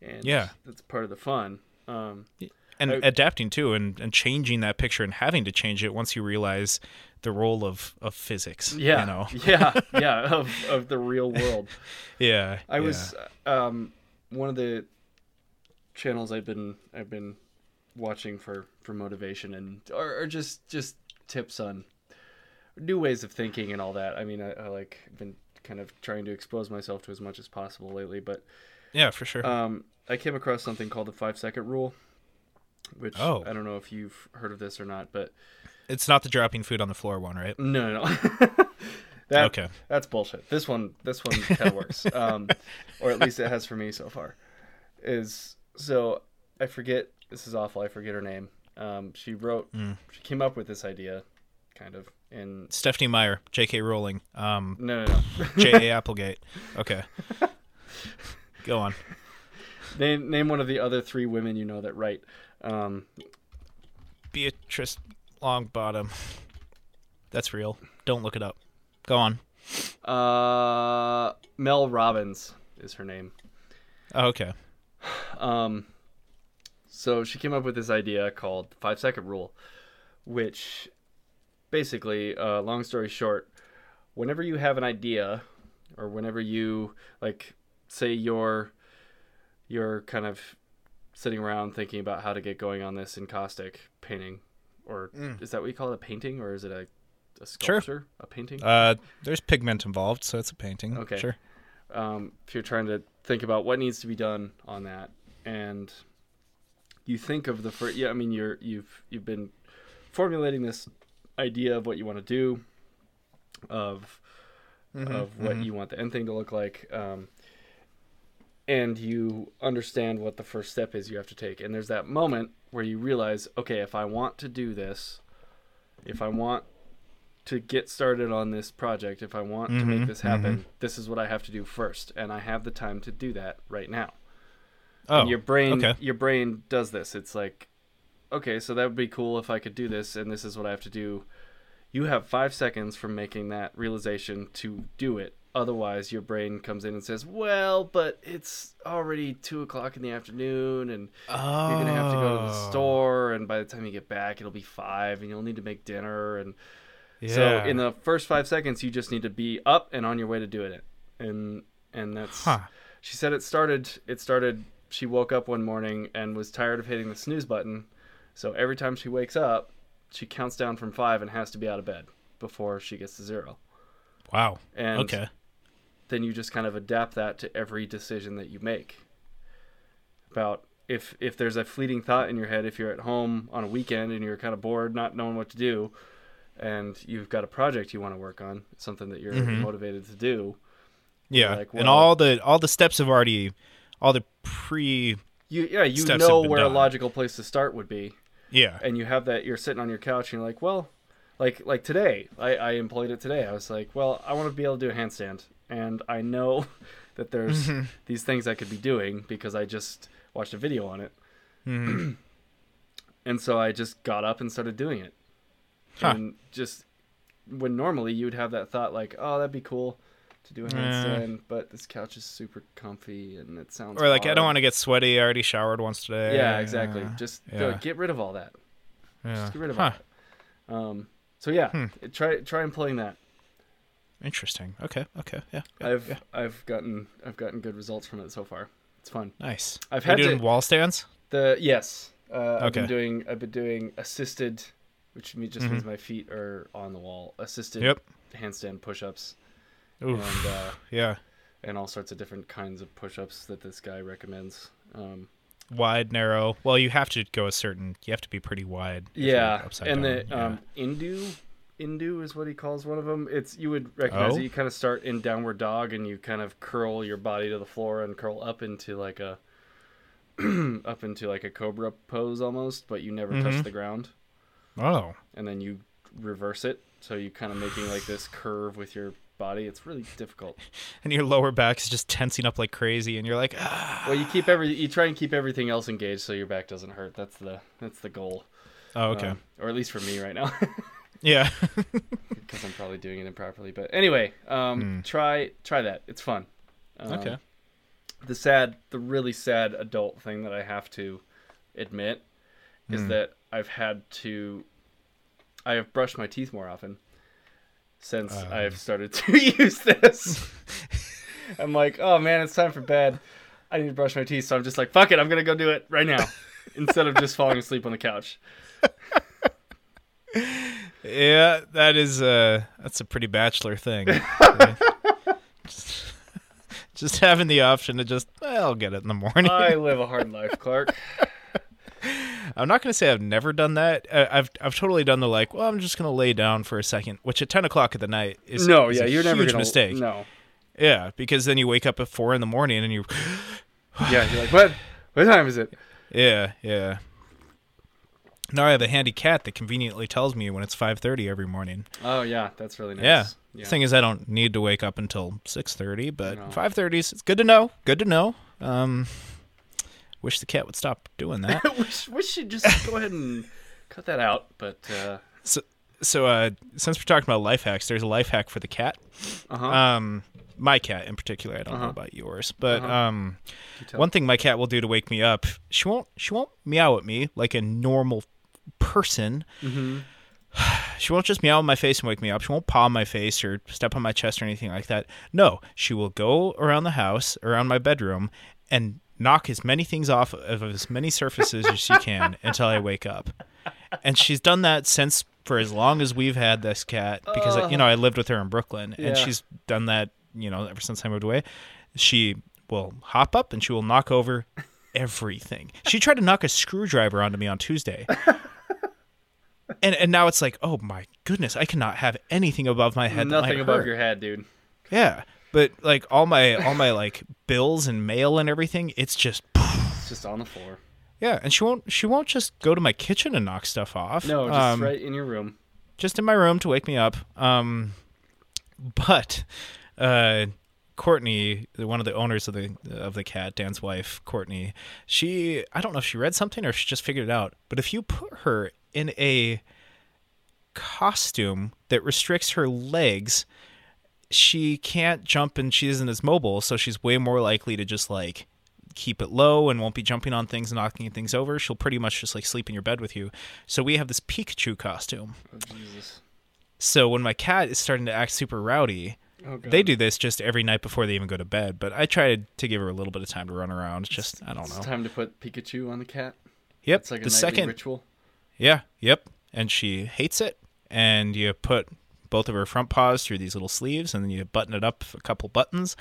and Yeah. that's part of the fun um and I- adapting too and, and changing that picture and having to change it once you realize the role of, of physics yeah you know yeah yeah of, of the real world yeah I yeah. was um one of the channels I've been I've been watching for for motivation and or, or just just tips on new ways of thinking and all that. I mean, I, I like been kind of trying to expose myself to as much as possible lately, but Yeah, for sure. um, I came across something called the five second rule, which Oh. I don't know if you've heard of this or not, but it's not the dropping food on the floor one, right? no, no, no. that, Okay. that's bullshit. This one, this one kind of works, um, or at least it has for me so far. Is so I forget. This is awful. I forget her name. Um, she wrote. Mm. She came up with this idea, kind of in. Stephenie Meyer, J.K. Rowling, um, No, no, no. J.A. Applegate. Okay. Go on. name name one of the other three women you know that write. Um, Beatrice Longbottom. That's real. Don't look it up. Go on. uh, Mel Robbins is her name. Oh, okay. Um, so she came up with this idea called the five second rule, which basically, uh, long story short, whenever you have an idea, or whenever you like, say you're you're kind of sitting around thinking about how to get going on this encaustic painting, or is that what you call it, a painting, or is it a a sculpture, a painting? Uh, there's pigment involved, so it's a painting. Okay. Sure. um, if you're trying to think about what needs to be done on that, and you think of the first, yeah, I mean, you're you've you've been formulating this idea of what you want to do, of of what you want the end thing to look like, um, and you understand what the first step is you have to take, and there's that moment where you realize, okay, if I want to do this, if I want to get started on this project, if I want to make mm-hmm, this happen, mm-hmm. this is what I have to do first, and I have the time to do that right now. Oh, And your brain, okay. your brain does this. It's like, okay, so that would be cool if I could do this, and this is what I have to do. You have five seconds from making that realization to do it. Otherwise, your brain comes in and says, "Well, but it's already two o'clock in the afternoon, and you're gonna have to go to the Oh. store, and by the time you get back, it'll be five, and you'll need to make dinner, and Yeah. so in the first five seconds, you just need to be up and on your way to doing it, and and that's. Huh. She said it started. It started. She woke up one morning and was tired of hitting the snooze button, so every time she wakes up, she counts down from five and has to be out of bed before she gets to zero. Wow. And okay. Then you just kind of adapt that to every decision that you make. About if if there's a fleeting thought in your head, if you're at home on a weekend and you're kind of bored, not knowing what to do, and you've got a project you want to work on, something that you're Mm-hmm. motivated to do, Yeah. like, and all the all the steps have already, all the pre. you yeah you know where a logical place to start would be, Yeah. and you have that you're sitting on your couch and you're like, well, like like today, I, I employed it today. I was like, well, I want to be able to do a handstand, and I know that there's Mm-hmm. these things I could be doing because I just watched a video on it, Mm-hmm. and so I just got up and started doing it, Huh. and just when normally you'd have that thought like, oh, that'd be cool to do a handstand, but this couch is super comfy and it sounds Or like, I don't want to get sweaty. I already showered once today. Yeah, exactly. Uh, Just yeah. go- get rid of all that. yeah. Just get rid of Huh. all that. Um, so yeah, Hmm. try try employing that. Interesting. Okay. Okay. Yeah. yeah, I've yeah. I've gotten I've gotten good results from it so far. It's fun. Nice. I've Are had to- doing wall stands. The yes, uh, I've been doing I've been doing assisted, which me- just means my feet are on the wall. Assisted Mm-hmm. Yep. handstand push-ups Oof. and uh, yeah. and all sorts of different kinds of push-ups that this guy recommends. Um, Wide, narrow. Well, you have to go a certain. You have to be pretty wide. yeah, upside and down. the yeah. um, Indu, Indu is what he calls one of them. It's you would recognize Oh? it. You kind of start in downward dog, and you kind of curl your body to the floor and curl up into like a up into like a cobra pose almost, but you never Mm-hmm. touch the ground. oh. And then you reverse it, so you kind of making like this curve with your body. It's really difficult. And your lower back is just tensing up like crazy, and you're like, ah. Well, you keep every you try and keep everything else engaged so your back doesn't hurt. That's the that's the goal. Oh, okay. Um, or at least for me right now. yeah. because I'm probably doing it improperly. But anyway, um, try try that. It's fun. Um, okay. The sad, the really sad adult thing that I have to admit is that I've had to. I have brushed my teeth more often since I've started to use this. I'm like, oh man, it's time for bed. I need to brush my teeth, so I'm just like, fuck it, I'm gonna go do it right now, instead of just falling asleep on the couch. Yeah, that is uh that's a pretty bachelor thing. just, just having the option to just well, I'll get it in the morning. I live a hard life, Clark. I'm not gonna say I've never done that. I've I've totally done the like. Well, I'm just gonna lay down for a second, which at 10 o'clock at the night is No, is yeah, a you're never huge gonna mistake. No, Yeah, because then you wake up at four in the morning and you. yeah, you're like, what? What time is it? Yeah, yeah. Now I have a handy cat that conveniently tells me when it's 5:30 every morning. Oh yeah, that's really nice. Yeah. yeah. Thing is, I don't need to wake up until 6:30, but No. 5:30 is it's good to know. Good to know. Um, wish the cat would stop doing that. wish, wish she'd just go ahead and cut that out. But uh, so, uh, since we're talking about life hacks, there's a life hack for the cat. uh-huh. Um, my cat in particular. I don't know Uh-huh. about yours, but Uh-huh. um, one thing my cat will do to wake me up, she won't she won't meow at me like a normal person. mm-hmm. She won't just meow in my face and wake me up. She won't paw my face or step on my chest or anything like that. No, she will go around the house, around my bedroom, and knock as many things off of as many surfaces as she can until I wake up. And she's done that since for as long as we've had this cat because you know I lived with her in Brooklyn, Yeah. and she's done that you know ever since I moved away. She will hop up and she will knock over everything. She tried to knock a screwdriver onto me on Tuesday and and now it's like, oh my goodness, I cannot have anything above my head. Nothing above hurt. your head, dude. Yeah, but like all my all my like bills and mail and everything, it's just It's just on the floor. yeah. And she won't she won't just go to my kitchen and knock stuff off. No, just Um, right in your room. just in my room to wake me up. Um, but uh, Courtney, one of the owners of the of the cat, Dan's wife, Courtney, she I don't know if she read something or if she just figured it out. But if you put her in a costume that restricts her legs, she can't jump and she isn't as mobile, so she's way more likely to just like keep it low and won't be jumping on things and knocking things over. She'll pretty much just like sleep in your bed with you. So we have this Pikachu costume. Oh Jesus. So when my cat is starting to act super rowdy, Oh they do this just every night before they even go to bed. But I try to give her a little bit of time to run around. Just I don't It's know. time to put Pikachu on the cat. Yep. It's like a the second, ritual. Yeah, yep. And she hates it. And you put both of her front paws through these little sleeves, and then you button it up a couple buttons,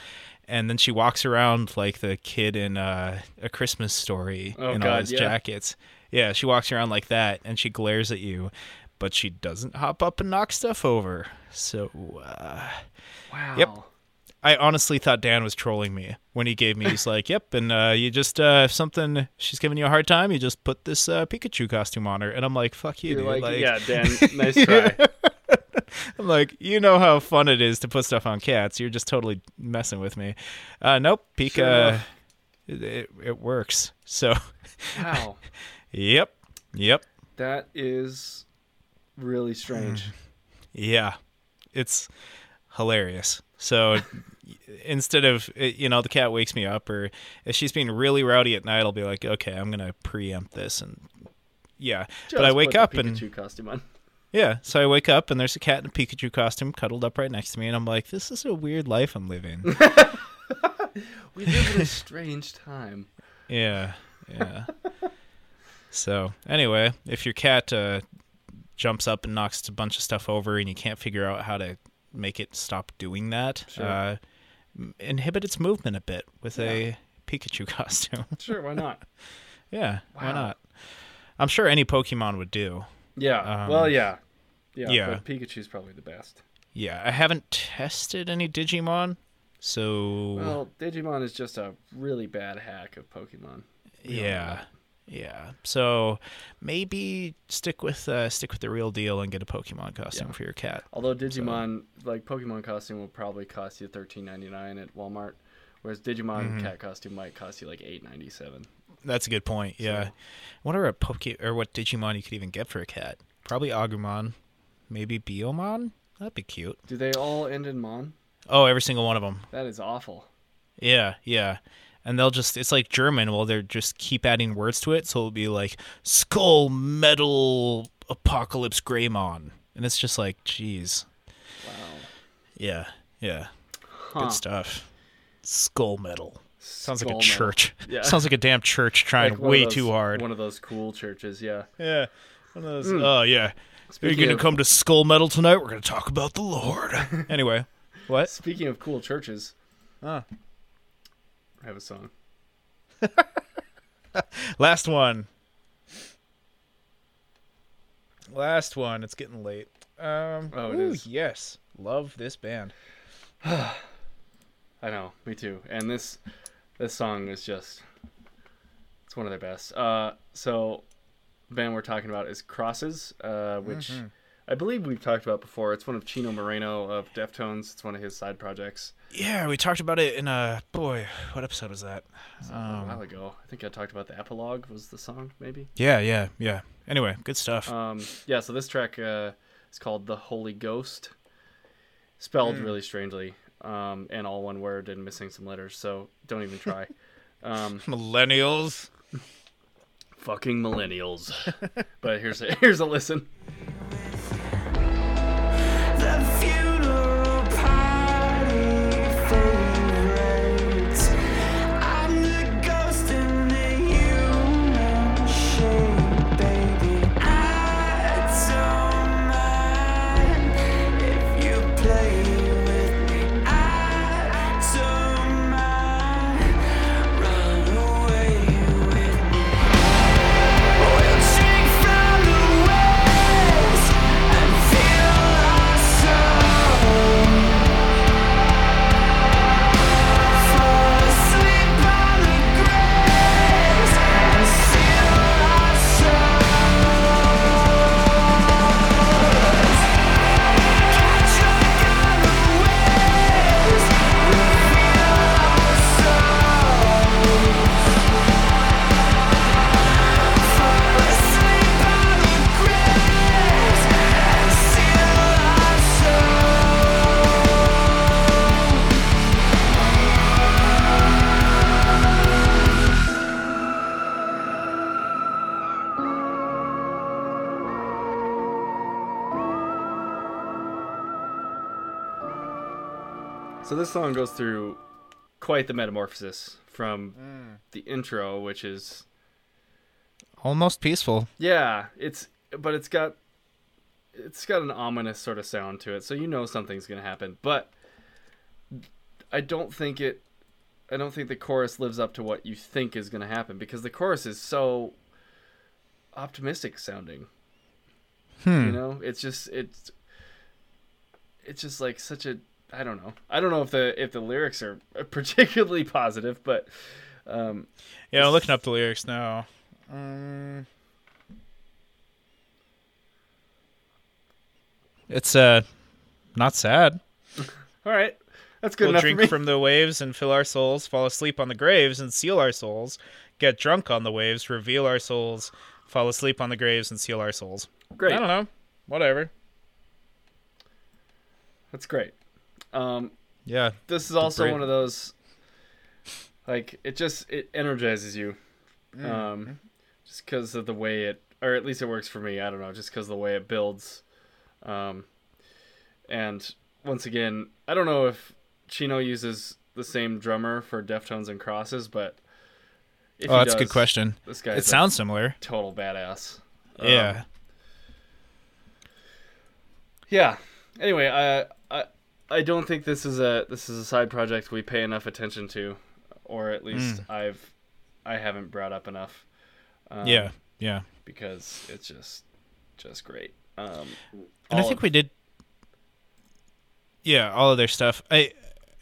and then she walks around like the kid in uh, a Christmas story Oh, in all his yeah. jackets. Yeah, she walks around like that, and she glares at you, but she doesn't hop up and knock stuff over. So. Uh, Wow. Yep. I honestly thought Dan was trolling me when he gave me. He's like, "Yep," and uh, you just uh, if something she's giving you a hard time, you just put this uh, Pikachu costume on her, and I'm like, "Fuck you, You're dude!" like, yeah, Dan, nice try. I'm like, you know how fun it is to put stuff on cats. You're just totally messing with me. Uh, nope, Pika, Sure it, it, works. So, Wow. yep, yep, That is really strange. yeah, it's hilarious. So instead of you know the cat wakes me up or if she's being really rowdy at night, I'll be like, okay, I'm gonna preempt this and yeah. but I wake up and Pikachu costume on. yeah, so I wake up and there's a cat in a Pikachu costume cuddled up right next to me, and I'm like, this is a weird life I'm living. We live in a strange time. yeah, yeah. so anyway, if your cat uh, jumps up and knocks a bunch of stuff over and you can't figure out how to make it stop doing that, Sure. uh, inhibit its movement a bit with a Pikachu costume. Sure, why not? yeah, why not? I'm sure any Pokemon would do. Yeah. Um, well, yeah. Yeah. yeah. But Pikachu's probably the best. Yeah, I haven't tested any Digimon, so Well, Digimon is just a really bad hack of Pokemon. We yeah. Yeah. So maybe stick with uh, stick with the real deal and get a Pokemon costume Yeah. for your cat. Although Digimon, like Pokemon costume, will probably cost you thirteen ninety nine at Walmart, whereas Digimon Mm-hmm. cat costume might cost you like eight ninety seven. That's a good point. Yeah, So- I wonder what Poke or what Digimon you could even get for a cat. Probably Agumon, maybe Biyomon. That'd be cute. Do they all end in mon? Oh, every single one of them. That is awful. Yeah, yeah. And they'll just it's like German, well they're just keep adding words to it, so it'll be like skull metal apocalypse greymon. And it's just like, geez. Wow. Yeah, yeah. Huh. Good stuff. Skull metal. Sounds like Skull a metal. church. Yeah. Sounds like a damn church trying Like way those- too hard. One of those cool churches, yeah. Yeah. One of those, Mm. Oh yeah. Are you Speaking going to of- come to Skull Metal tonight? We're going to talk about the Lord. anyway, what? Speaking of cool churches, Ah. I have a song. Last one. Last one. It's getting late. Um, Oh, it ooh, is. Yes, love this band. I know, me too. And this this song is just it's one of their best. Uh, so the band we're talking about is Crosses, uh, which Mm-hmm. I believe we've talked about before. It's one of Chino Moreno of Deftones. It's one of his side projects. Yeah, we talked about it in a boy. What episode was that? a while ago. I think I talked about the epilogue was the song, maybe. Yeah, yeah, yeah. Anyway, good stuff. Um, yeah, so this track uh, is called "The Holy Ghost," spelled really strangely, um, and all one word and missing some letters. So don't even try. um, Millennials. fucking millennials. but here's a, here's a listen. This song goes through quite the metamorphosis from mm. the intro, which is Almost peaceful. yeah, it's but it's got it's got an ominous sort of sound to it, so you know something's gonna happen. But I don't think it. I don't think the chorus lives up to what you think is gonna happen because the chorus is so optimistic sounding. Hmm. You know, it's just it's it's just like such a I don't know. I don't know if the if the lyrics are particularly positive, but um, Yeah, I'm looking up the lyrics now. Um, it's uh not sad. all right, that's good we'll enough drink for me. from the waves and fill our souls, fall asleep on the graves and seal our souls, get drunk on the waves, reveal our souls, fall asleep on the graves and seal our souls. Great. I don't know. Whatever. That's great. Um, Yeah. this is also one of those like it just it energizes you Mm-hmm. um just because of the way it or at least it works for me i don't know just because the way it builds um and once again i don't know if chino uses the same drummer for deftones and crosses but Oh, that's a good question. this guy, It sounds similar. total badass Um, yeah. yeah anyway i i don't think this is a this is a side project we pay enough attention to or at least i've i haven't brought up enough um, yeah. Yeah. because it's just just great um And I think of- we did. Yeah, all of their stuff. I,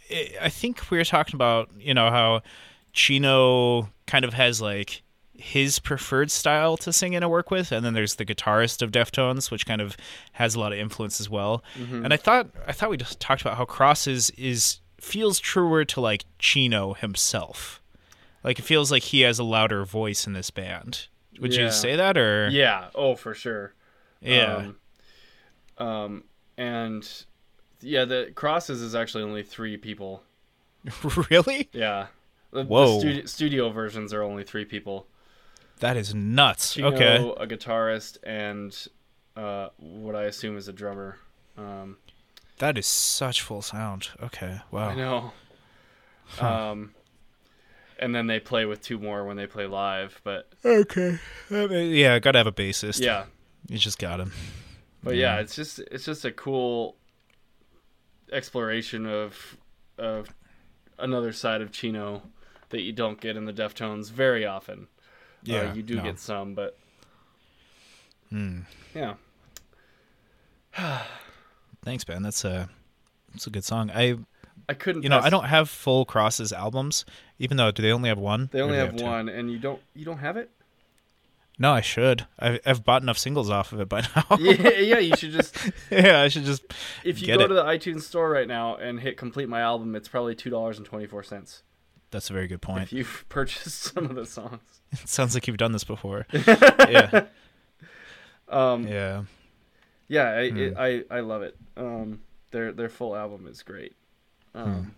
I- I think we were talking about you know how Chino kind of has like his preferred style to sing and to work with, and then there's the guitarist of Deftones, which kind of has a lot of influence as well. Mm-hmm. And I thought I thought we just talked about how Cross is is feels truer to like Chino himself. Like it feels like he has a louder voice in this band. Would Yeah. you say that or yeah oh for sure Yeah. um, um and yeah the crosses is actually only three people really? yeah the, Whoa. the studio, studio versions are only three people That is nuts. Chino, okay. a guitarist, and uh, what I assume is a drummer. Um, That is such full sound. Okay. Wow. I know. Um, and then they play with two more when they play live. But Okay. I mean, yeah, gotta have a bassist. yeah, You just got him. But yeah, it's just it's just a cool exploration of of another side of Chino that you don't get in the Deftones very often. Yeah, uh, you do no. get some, but Hmm. yeah, Thanks, Ben. That's a that's a good song. I I couldn't. you know pass- I don't have full Crosses albums, even though do they only have one? They only do have one, and you don't you don't have it. No, I should. I've, I've bought enough singles off of it by now. yeah, yeah. You should just yeah, I should just. if you go it. to the iTunes store right now and hit complete my album, it's probably two dollars and twenty four cents. That's a very good point. If you've purchased some of the songs. It sounds like you've done this before. yeah, Um, yeah. Yeah, I, Hmm. it, I I love it. Um, their their full album is great. Um,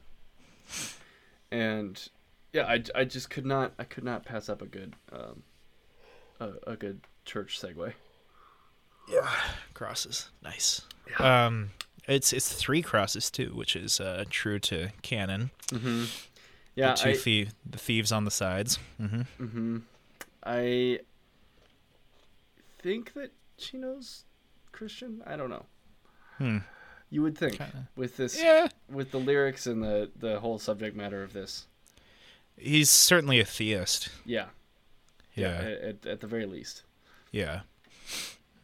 and yeah, I, I just could not I could not pass up a good um, a, a good church segue. Yeah, crosses, nice. Yeah. Um, it's it's three crosses too, which is uh, true to canon. Yeah, the two I thie- the thieves on the sides. hmm I think that Chino's Christian. I don't know. Hmm. You would think Kinda. with this Yeah, with the lyrics and the the whole subject matter of this. he's certainly a theist. Yeah, Yeah, At, at, at the very least, yeah.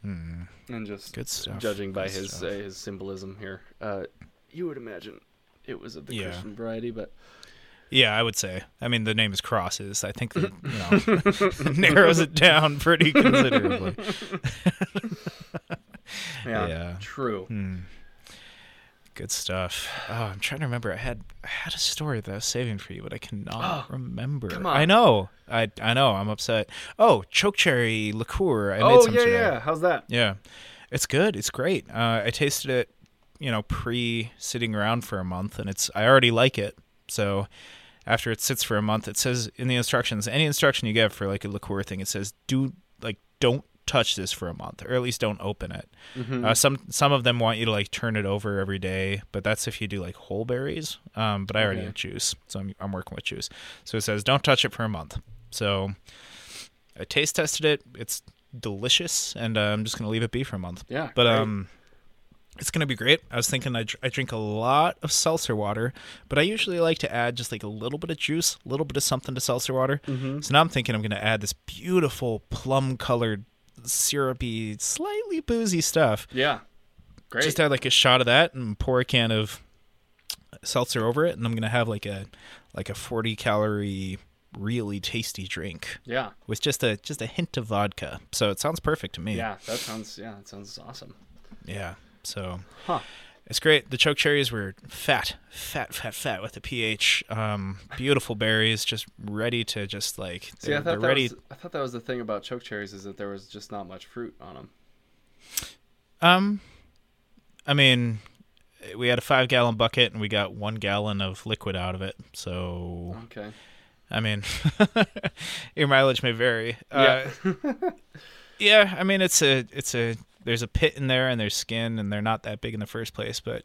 and just Good stuff. judging by Good his uh, his symbolism here, uh, you would imagine it was of the Yeah. Christian variety, but Yeah, I would say. I mean, the name is crosses. I think that you know narrows it down pretty considerably. yeah, Yeah. true. Good stuff. Oh, I'm trying to remember. I had I had a story that I was saving for you, but I cannot remember. come on. I know. I I know. I'm upset. Oh, chokecherry liqueur. I made Oh some yeah, today. yeah. How's that? Yeah, it's good. It's great. Uh, I tasted it, you know, pre sitting around for a month, and it's I already like it. So after it sits for a month, it says in the instructions, any instruction you get for like a liqueur thing, it says do like don't touch this for a month, or at least don't open it. Uh, some some of them want you to like turn it over every day, but that's if you do like whole berries. Um, but I already Okay. have juice, so I'm I'm working with juice. So it says don't touch it for a month. So I taste tested it. It's delicious, and uh, I'm just gonna leave it be for a month. Yeah, but great. um, it's gonna be great. I was thinking I, dr- I drink a lot of seltzer water, but I usually like to add just like a little bit of juice, a little bit of something to seltzer water. Mm-hmm. So now I'm thinking I'm gonna add this beautiful plum colored, syrupy, slightly boozy stuff. Yeah, great. Just add like a shot of that and pour a can of seltzer over it, and I'm gonna have like a like a 40 calorie, really tasty drink yeah, with just a just a hint of vodka. So it sounds perfect to me. yeah. That sounds yeah, that sounds awesome. Yeah. So Huh. it's great. The choke cherries were fat, fat, fat, fat with the pH. Um, beautiful berries, just ready to just like See, I they're, they're thought that ready. was I thought that was the thing about choke cherries is that there was just not much fruit on them. Um, I mean, we had a five gallon bucket and we got one gallon of liquid out of it. So Okay. I mean, your mileage may vary. Uh, Yeah. yeah, I mean it's a it's a there's a pit in there and there's skin and they're not that big in the first place, but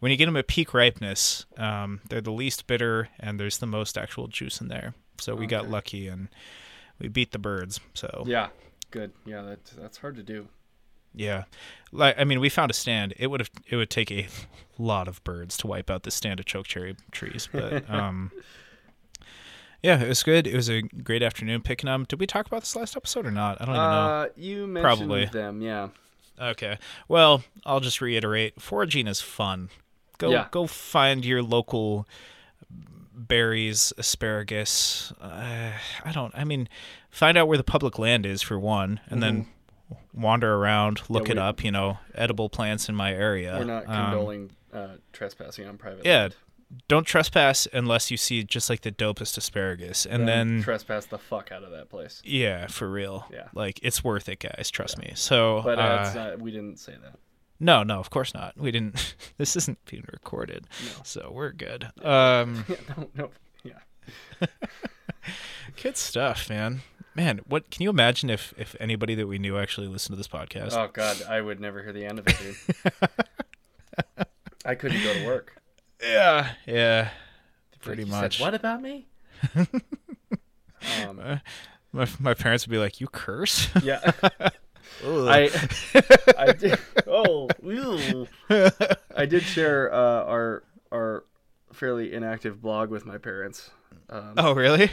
when you get them at peak ripeness, um, they're the least bitter and there's the most actual juice in there. So we got lucky and we beat the birds. So yeah. Good. Yeah, that that's hard to do. yeah, like I mean, we found a stand. It would have it would take a lot of birds to wipe out the stand of chokecherry trees, but um. Yeah, it was good. It was a great afternoon picking them. Did we talk about this last episode or not? I don't even know. Uh, you mentioned Probably. them, yeah. Okay. Well, I'll just reiterate: foraging is fun. Go Yeah. go find your local berries, asparagus. Uh, I don't. I mean, find out where the public land is for one, and then wander around, look Mm-hmm. Yeah, it up. You know, edible plants in my area. We're not Um, condoling uh, trespassing on private yeah. land. Don't trespass unless you see just like the dopest asparagus, and then. trespass the fuck out of that place. yeah, for real. Yeah. Like it's worth it, guys. Trust me. So, But uh, uh, it's not, we didn't say that. No, no, of course not. We didn't. this isn't being recorded, so we're good. Um, Yeah, no, no, yeah. good stuff, man. Man, what can you imagine if if anybody that we knew actually listened to this podcast? Oh god, I would never hear the end of it, dude. I couldn't go to work. Yeah, yeah, pretty You much. Said, what about me? um, My my parents would be like, "You curse." yeah. I I did oh ew. I did share uh, our our fairly inactive blog with my parents. Um, Oh, really?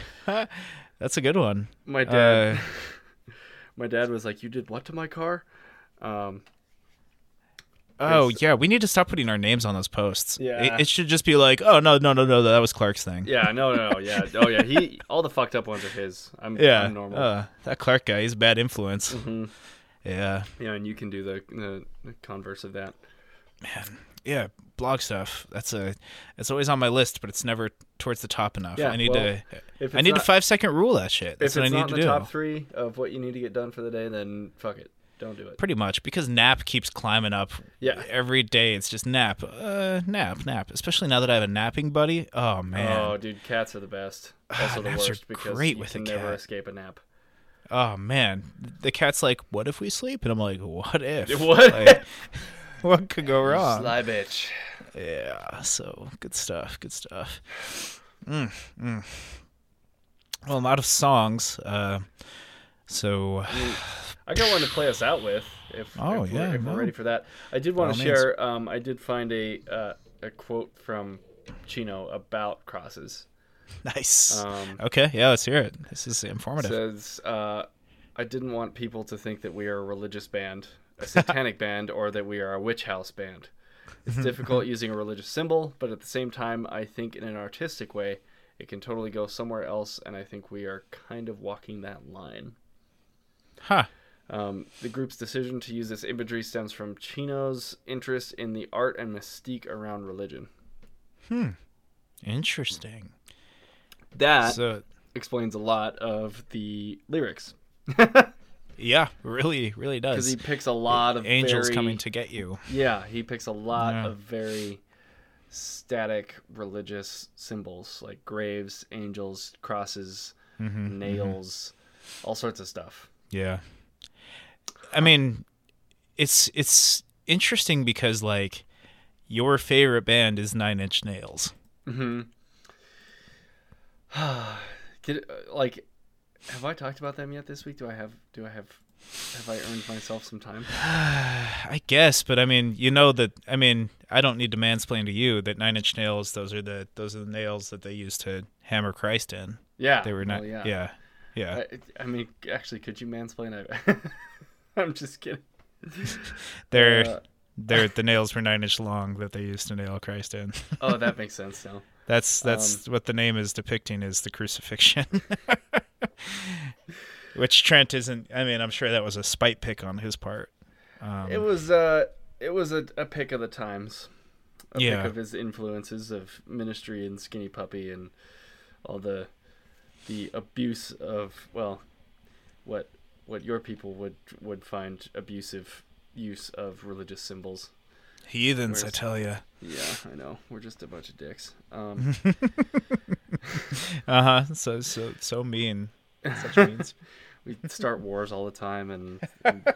That's a good one. my dad Uh, my dad was like, "You did what to my car?" Um, oh, Yes. yeah. We need to stop putting our names on those posts. Yeah. It, it should just be like, oh, no, no, no, no. That was Clark's thing. yeah, no, no, no, yeah, oh yeah. He all the fucked up ones are his. I'm, Yeah. I'm normal. Uh, that Clark guy, he's a bad influence. Mhm. Yeah. Yeah, and you can do the, the, the converse of that. Man. Yeah. Blog stuff. That's a. It's always on my list, but it's never towards the top enough. Yeah, I need well, to. If I it's need not, to five second rule that shit. That's If what I need not to in the do. top three of what you need to get done for the day, then fuck it, don't do it. Pretty much because nap keeps climbing up. Yeah. Every day it's just nap, uh, nap, nap. Especially now that I have a napping buddy. Oh man. Oh, dude, cats are the best. Also the naps are worst because great you with a can never cat. escape a nap. Oh man, the cat's like, "What if we sleep?" And I'm like, "What if? What Like, what could go wrong?" Sly bitch. Yeah. So good stuff. Good stuff. Mm, mm. Well, a lot of songs. Uh, so I got one to play us out with. If, Oh, if yeah, we're, if no. we're ready for that. I did want to share. Um, I did find a uh, a quote from Chino about crosses. nice. Um, okay. Yeah. Let's hear it. This is informative. says, uh, "I didn't want people to think that we are a religious band, a satanic band, or that we are a witch house band. It's difficult using a religious symbol, but at the same time, I think in an artistic way, it can totally go somewhere else, and I think we are kind of walking that line." Huh. Um, the group's decision to use this imagery stems from Chino's interest in the art and mystique around religion. Hmm. Interesting. That So explains a lot of the lyrics yeah, really, really does. because he picks a lot of Angels very- coming to get you. Yeah, he picks a lot Yeah. of very static religious symbols like graves, angels, crosses, Mm-hmm, nails, all sorts of stuff. Yeah. I mean, it's it's interesting because like your favorite band is Nine Inch Nails. Mm-hmm. Get, uh, like, have I talked about them yet this week? Do I have? Do I have? Have I earned myself some time? I guess, but I mean, you know that I mean, I don't need to mansplain to you that Nine Inch Nails those are the those are the nails that they used to hammer Christ in. Yeah, They were not well, yeah. yeah. Yeah. I, I mean, actually, could you mansplain? I, I'm just kidding. They're Uh, they're the nails were 9 inch long that they used to nail Christ in. oh, that makes sense now. That's Um, that's what the name is depicting is the crucifixion. Which Trent isn't. I mean, I'm sure that was a spite pick on his part. Um, It was uh, it was a, a pick of the times. A Yeah. pick of his influences of ministry and Skinny Puppy and all the the abuse of well, what what your people would would find abusive use of religious symbols. heathens, I tell you. Yeah, I know. We're just a bunch of dicks. Um, Uh huh. So so so mean. Such means. we start wars all the time and, and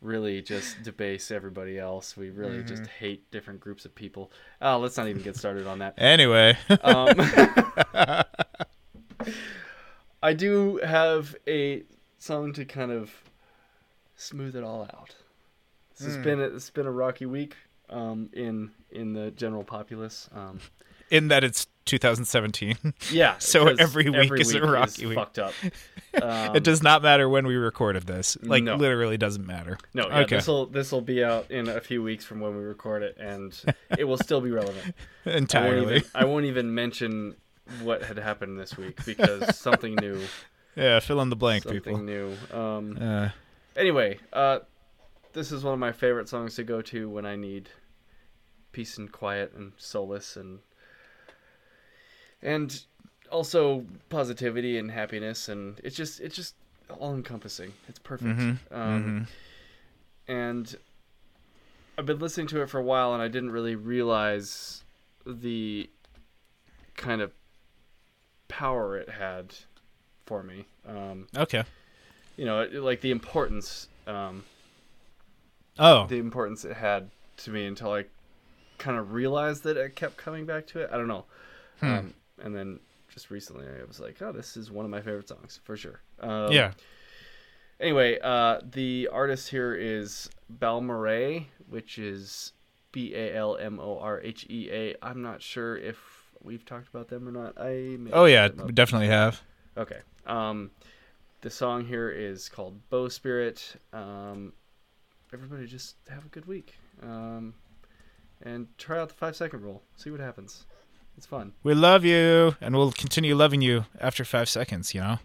really just debase everybody else. We really just hate different groups of people. Oh, let's not even get started on that. Anyway. Um, I do have a song to kind of smooth it all out. This has been a, it's been a rocky week um, in in the general populace. Um, in that it's 2017. yeah, So 'cause every week is a rocky week. Fucked up. Um, it does not matter when we recorded this. Like no. literally doesn't matter. No, yeah, okay. this will this will be out in a few weeks from when we record it, and it will still be relevant. I won't, Entirely. even, I won't even mention what had happened this week because something new, Yeah, fill in the blank, something people. new. Um, Uh, anyway, uh, this is one of my favorite songs to go to when I need peace and quiet and solace and and also positivity and happiness and it's just it's just all encompassing. It's perfect. Mhm, Um, And I've been listening to it for a while and I didn't really realize the kind of power it had for me. Um, okay. you know, it- like the importance, um, Oh, the importance it had to me until I kind of realized that I kept coming back to it. I don't know. Hmm. Um, and then just recently I was like, oh, this is one of my favorite songs for sure. Um, yeah. Anyway, uh, the artist here is Balmorhea, which is B A L M O R H E A. I'm not sure if we've talked about them or not. I may Oh yeah, looked them we definitely have. Okay. Um, the song here is called Bowsprit. Um, everybody just have a good week. Um, and try out the five second rule. See what happens. It's fun. We love you, and we'll continue loving you after five seconds. You know.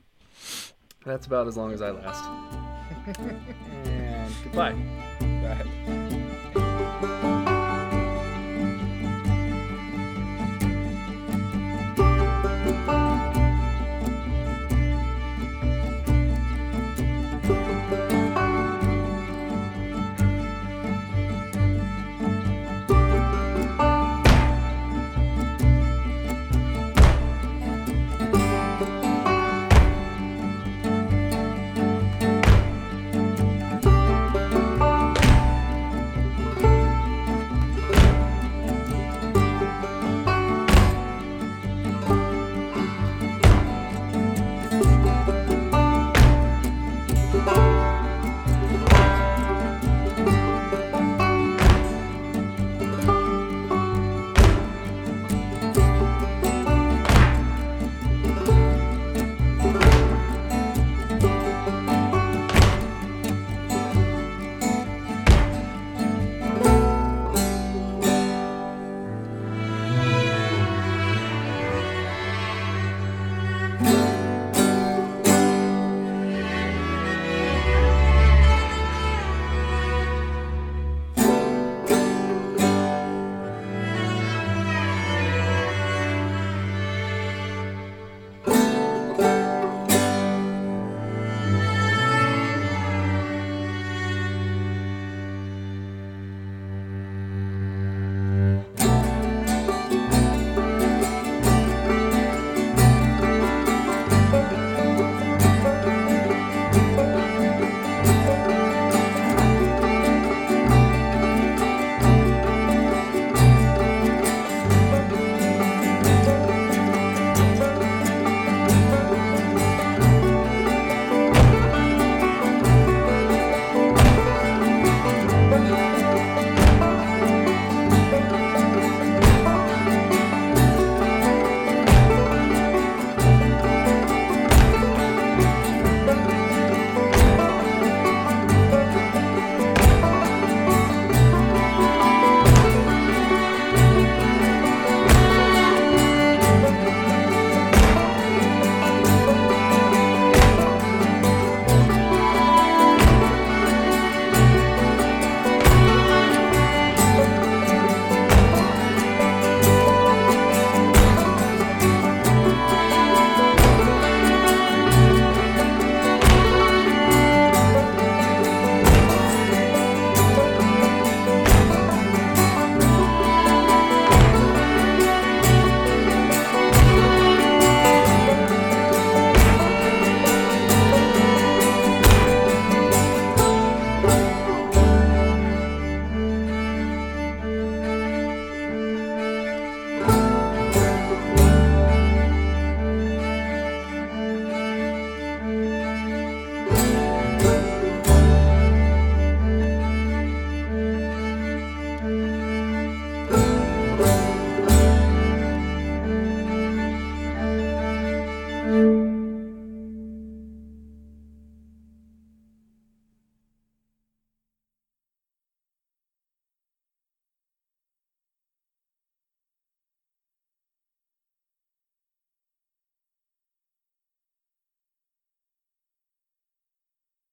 That's about as long as I last. and goodbye. Thank